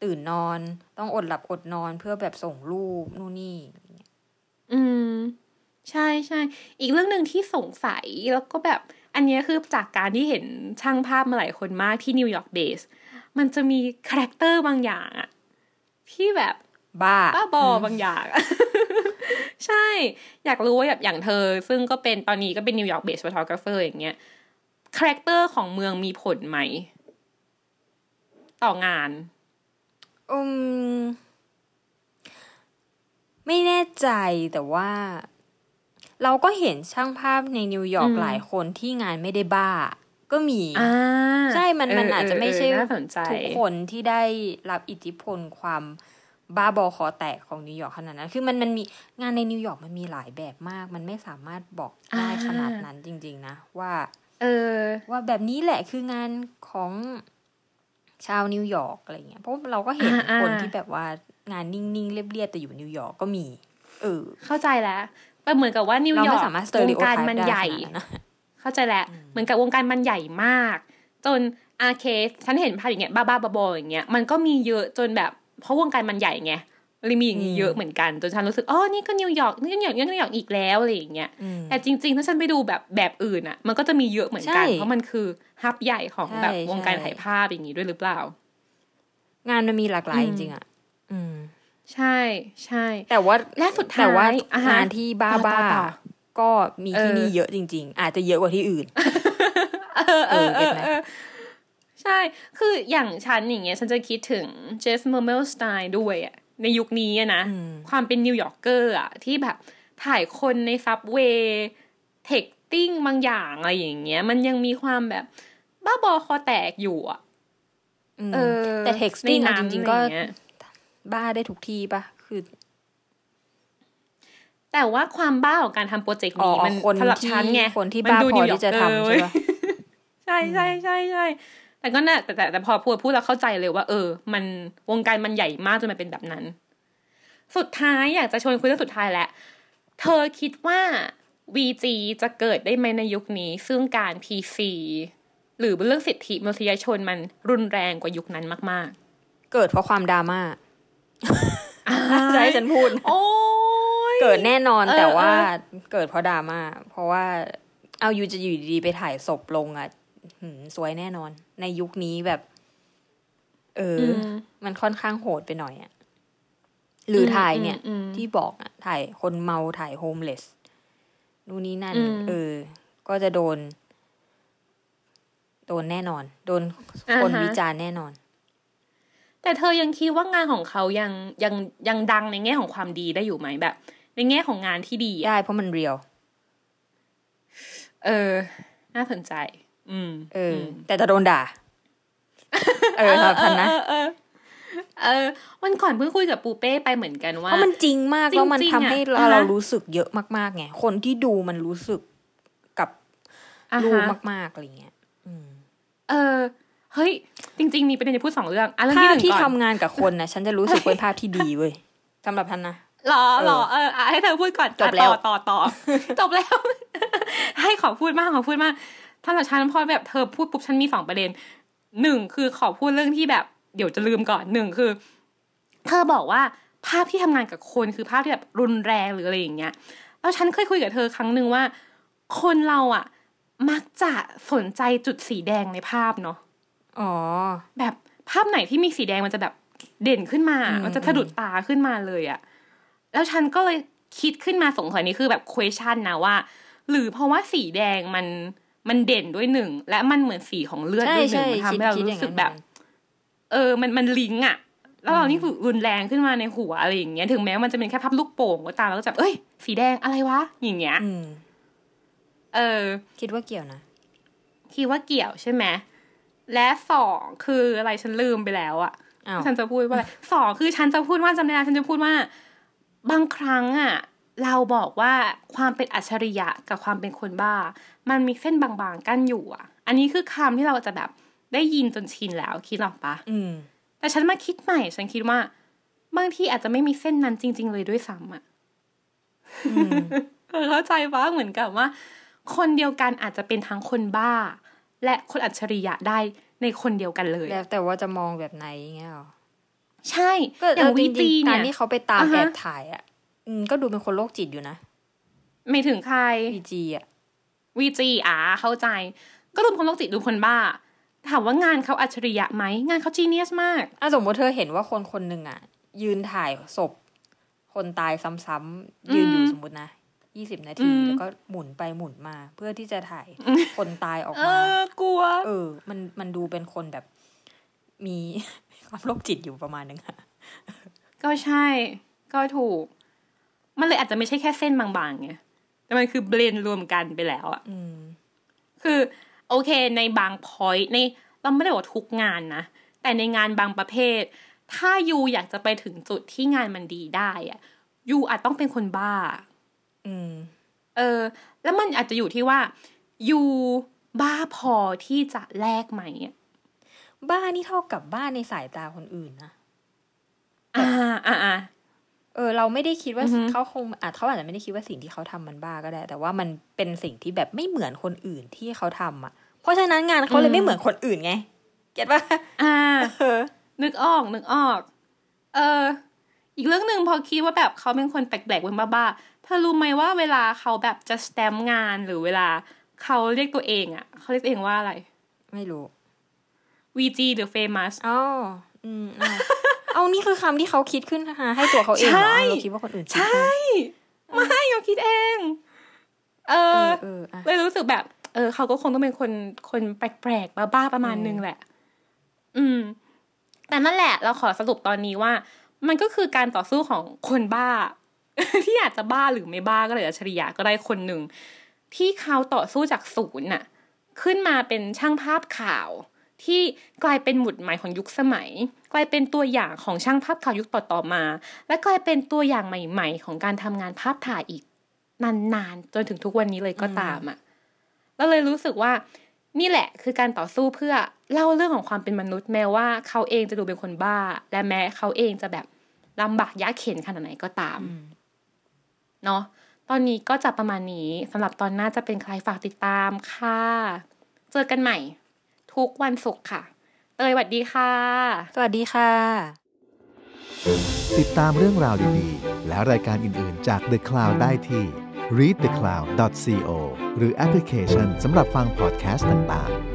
ตื่นนอนต้องอดหลับอดนอนเพื่อแบบส่งรูปนู่นนี่อืม ใช่ใช่ อีกเรื่องหนึ่งที่สงสัยแล้วก็แบบ อันเนี้ยคือจากการที่เห็นช่างภาพมาหลายคนมากที่ New York based มันจะมี character บางอย่างอะที่แบบบ้าบ้าบอบางอย่าง ใช่ อยากรู้ว่าแบบอย่างเธอ ซึ่งก็เป็นตอนนี้ก็เป็น New York based photographer อย่างเงี้ย character ของเมืองมีผลไหม ต่องาน อืม ไม่แน่ใจแต่ว่า เราก็เห็นช่างภาพในนิวยอร์กอืมหลายคนที่งานไม่ได้บ้า ก็มีอ่าใช่มันมันอาจจะไม่ใช่เออเออน่าสนใจทุกคนที่ได้รับอิทธิพลความบ้าบอคอแตกของนิวยอร์กขนาดนั้น คือมันมันมีงานในนิวยอร์กมันมีหลายแบบมาก มันไม่สามารถบอกได้ขนาดนั้นจริง ๆ นะ ว่า เออ ว่าแบบนี้แหละคืองานของชาวนิวยอร์กอะไรเงี้ย เพราะเราก็เห็นอ่าอ่าคนที่แบบว่างานนิ่งๆเรียบๆแต่อยู่นิวยอร์กก็มี เออ เข้าใจแล้ว มันเหมือนกับว่านิวยอร์กเรายอไม่สามารถ stereotype วงการมันได้ใหญ่ขนาดนั้นนะเข้าใจแล้วเหมือนกับวงการมันใหญ่มาก จนอาเคสฉันเห็นภาพอย่างเงี้ยบ้าๆบอๆอย่างเงี้ยมันก็มีเยอะจนแบบ เพราะวงการมันใหญ่ไงเลยมีอย่างงี้เยอะเหมือนกันจนฉันรู้สึกอ๋อนี่ก็นิวยอร์กนี่ก็นิวยอร์กนี่ก็นิวยอร์กอีกแล้วอะไรอย่างเงี้ยอืมแต่จริงๆ ถ้าฉันไปดูแบบแบบอื่นอะ มันก็จะมีเยอะเหมือนกันใช่เพราะมันคือ hub ใหญ่ของแบบใช่วงการใช่ถ่ายภาพอย่างนี้ด้วยหรือเปล่า งานมันมีหลากหลายอืมจริงๆอะอืม ใช่ใช่ แต่ว่าและสุดท้ายแต่ว่าอะฮะงานที่บ้าต่อบ้าต่อต่อก็มีที่เออนี่เยอะจริง ๆ อาจจะเยอะกว่าที่อื่นเออเออเออ get ไหมเออใช่ คืออย่างฉันอย่างเงี้ยฉันจะคิดถึง Jeff Mermelstein ด้วยอะในยุคนี้อะนะอืมความเป็น New Yorker อะที่แบบถ่ายคนใน subway texting บางอย่างอะไรอย่างเงี้ย มันยังมีความแบบบ้าบอคอแตกอยู่อะอืมเออ แต่ texting ในเอานั้นจริงๆก็ บ้าได้ทุกที่ปะคือ แต่ว่าความบ้าของการทำโปรเจกต์อ๋อนี้มันคนสำหรับที่ฉันไงคนที่มันบ้าดูพอ New ที่จะ Yorker ทำใช่เว้ยปะใช่ใช่ใช่ใช่แต่ก็น่ะแต่แต่แต่พอพูดพูดแล้วเข้าใจเลยว่า เออ มันวงการมันใหญ่มากจนมันเป็นแบบนั้น สุดท้ายอยากจะชวนคุยเรื่องสุดท้ายแหละเธอคิดว่า VG จะเกิดได้ไหมในยุคนี้ ซึ่งการ PC หรือเรื่องสิทธิมนุษยชนมันรุนแรงกว่ายุคนั้นมากเกิดเพราะความดราม่าๆ จะให้ฉันพูด โอ้ยเกิดแน่นอนเออแต่ว่าเออเกิดเพราะดราม่าเพราะว่าเอาอยู่จะอยู่ดีๆไปถ่ายศพลงอะหืมสวยแน่นอน ในยุคนี้แบบ เอออมมันค่อนข้างโหดไปหน่อยอะหรืออมถ่ายเนี่ยอืมที่บอกอะ ถ่ายคนเมาถ่ายโฮมเลสนู่นนี่นั่นอืมเออ ก็จะโดน โดนแน่นอน โดนอ่าคนฮะวิจารณ์แน่นอน แต่เธอยังคิดว่างานของเขายังยังยังดังในแง่ของความดีได้อยู่ไหมแบบ ในแง่ของงานที่ดีอะได้เพราะมันเรียว เออ น่าสนใจ อืม เอออแต่จะโดนด่า เออครับพันนะเออเออเออวันก่อนเพิ่งคุยกับปูเป้ไปเหมือนกันว่าเพราะมันจริงมากแล้วมันจริงๆทำให้อะเราอ่าฮะเรารู้สึกเยอะมากๆไงคนที่ดูมันรู้สึกกับอ่าดูฮะมากๆอะไรเงี้ยอืมเออ เฮ้ย จริง ๆ มีประเด็นจะพูดสองเรื่องอะเรื่องภาที่หพนึ่งที่ก่อนทำงานกับคนนะฉันจะรู้สึกเป็นภาพที่ดีเว้ยสำหรับพันนะหรอเออหรอเอออะให้เธอพูดก่อนจบแล้วอะต่อต่อต่อจบแล้ว ให้ขอพูดมากขอพูดมากถ้าเราฉันพอแบบเธอพูดปุ๊บฉันมีสองประเด็นหนึ่งคือขอพูดเรื่องที่แบบเดี๋ยวจะลืมก่อนหนึ่งคือ เธอบอกว่าภาพที่ทำงานกับคนคือภาพที่แบบรุนแรงหรืออะไรอย่างเงี้ยแล้วฉันเคยคุยกับเธอครั้งหนึ่งว่า คนเราอะ มักจะสนใจจุดสีแดงในภาพเนาะ อ๋อ แบบภาพไหนที่มีสีแดงมันจะแบบเด่นขึ้นมาอืมมันจะสะดุดตาขึ้นมาเลยอะแล้วฉันก็เลยคิดขึ้นมาสงสัยนี้คือแบบ question นะว่า หรือเพราะว่าสีแดงมันมันเด่นด้วยหนึ่ง และมันเหมือนสีของเลือดใช่ด้วยหนึ่ใช่งมันทำคิดให้เราคิดอรู้ย่างสึนั้กนแบบ เออ มันมันลิงก์อะแล้วเรานี่คือรุนแรงขึ้นมาในหัวอะไรอย่างเงี้ย ถึงแม้มันจะเป็นแค่ภาพลูกโป่งก็ตามแล้วก็จะแบบเอ้ย สีแดงอะไรวะ อย่างเงี้ยอืมเออ คิดว่าเกี่ยวนะ คิดว่าเกี่ยวใช่ไหม และสองคืออะไรฉันลืมไปแล้วอะอ้าวฉันจะพูดว่าอะไรสองคือฉันจะพูดว่าจำได้แล้วฉันจะพูดว่า บางครั้งอะเราบอกว่าความเป็นอัจฉริยะกับความเป็นคนบ้า มันมีเส้นบางๆกั้นอยู่อะอันนี้คือคำที่เราจะแบบได้ยินจนชินแล้วคิดหรอกปะอืมแต่ฉันมาคิดใหม่ ฉันคิดว่า บางทีอาจจะไม่มีเส้นนั้นจริง ๆ เลยด้วยซ้ำอะอืมเออเข้าใจปะเหมือนกับว่า คนเดียวกันอาจจะเป็นทั้งคนบ้า และคนอัจฉริยะได้ในคนเดียวกันเลย แล้วแต่ว่าจะมองแบบไหนอย่างเงี้ยหรอ ใช่ก็อย่างวีจีจริงๆเนี่การยที่เขาไปตามอ่าแอฮะบถ่ายอะอืมก็ดูเป็นคนโรคจิตอยู่นะ ไม่ถึงใครพีจีอะวีจีอ่าเข้าใจ ก็ดูคนโรคจิตดูคนบ้า ถามว่างานเขาอัจฉริยะไหม งานเขาจีเนียสมากอะสมมติเธอเห็นว่าคนคนหนึ่งอะ ยืนถ่ายศพคนตายซ้ำๆยืนอยู่อืมสมมตินะ ยี่สิบนาอืทีมแล้วก็หมุนไปหมุนมา เพื่อที่จะถ่ายคนตายออกเอมาอกลัว เออ มันมันดูเป็นคนแบบ มีความโรคจิตอยู่ประมาณนึงอะก็ใช่ ก็ถูก มันเลยอาจจะไม่ใช่แค่เส้นบางๆไงแต่มันคือเบลนรวมกันไปแล้วอะอืมคือโอเคในบางพอยต์ในเราไม่ได้บอกว่าทุกงานนะ แต่ในงานบางประเภท ถ้ายูอยากจะไปถึงจุดที่งานมันดีได้อะยูอาจต้องเป็นคนบ้า อืม เออ แล้วมันอาจจะอยู่ที่ว่ายูบ้าพอที่จะแลกไหมอะบ้านี่เท่ากับบ้าในสายตาคนอื่นนะอ่าอ่าอ่าเออ เราไม่ได้คิดว่าอือฮึเขาคงอาจเขาอาจจะไม่ได้คิดว่าสิ่งที่เขาทำมันบ้าก็ได้ แต่ว่ามันเป็นสิ่งที่แบบไม่เหมือนคนอื่นที่เขาทำอะ เพราะฉะนั้นงานเขาเลยไม่เหมือนคนอื่นไงเก็ตปะอ่าเออนึกออกนึกออก เออ อีกเรื่องหนึ่งพอคิดว่าแบบเขาเป็นคนแปลกๆเป็นบ้าๆ เธอรู้ไหมว่าเวลาเขาแบบจะสแตมป์งานหรือเวลาเขาเรียกตัวเองอะ่ะ เขาเรียกตัวเองว่าอะไร ไม่รู้ VG หรือ famous อ๋ออืมอะเอานี่คือคำที่เขาคิดขึ้นนะคะให้ตัวเขาเองเหรอใช่เราคิดว่าคนอื่นคิดใช่ให้ไม่เขาคิดเอง เอเอออเอออะเลยรู้สึกแบบ เออ เขาก็คงต้องเป็นคนคนแปลกๆบ้าๆประมาณนึงแหละ อืม แต่นั่นแหละ เราขอสรุปตอนนี้ว่า มันก็คือการต่อสู้ของคนบ้า ที่อาจจะบ้าหรือไม่บ้าก็เลยอัจฉริยะก็ได้คนหนึ่ง ที่เขาต่อสู้จากศูนย์น่ะ ขึ้นมาเป็นช่างภาพข่าว ที่กลายเป็นหมุดหมายของยุคสมัย กลายเป็นตัวอย่างของช่างภาพข่าวยุคต่อๆมา และกลายเป็นตัวอย่างใหม่ ๆ ของการทำงานภาพถ่ายอีกนานๆจนถึงทุกวันนี้เลยก็ตามอะเราเลยรู้สึกว่านี่แหละคือการต่อสู้เพื่อเล่าเรื่องของความเป็นมนุษย์แม้ว่าเขาเองจะดูเป็นคนบ้า และแม้เขาเองจะแบบลำบากยากเข็นขนาดไหนก็ตามอืม เนาะตอนนี้ก็จะประมาณนี้สำหรับตอนหน้าจะเป็นใครฝากติดตามค่ะ เจอกันใหม่ ทุกวันศุกร์ค่ะ เตยหวัดดีค่ะ สวัสดีค่ะ ติดตามเรื่องราวดีๆ และรายการอื่นๆจาก The Cloud ได้ที่ readthecloud.co หรือแอปพลิเคชันสำหรับฟังพอดแคสต์ต่างๆ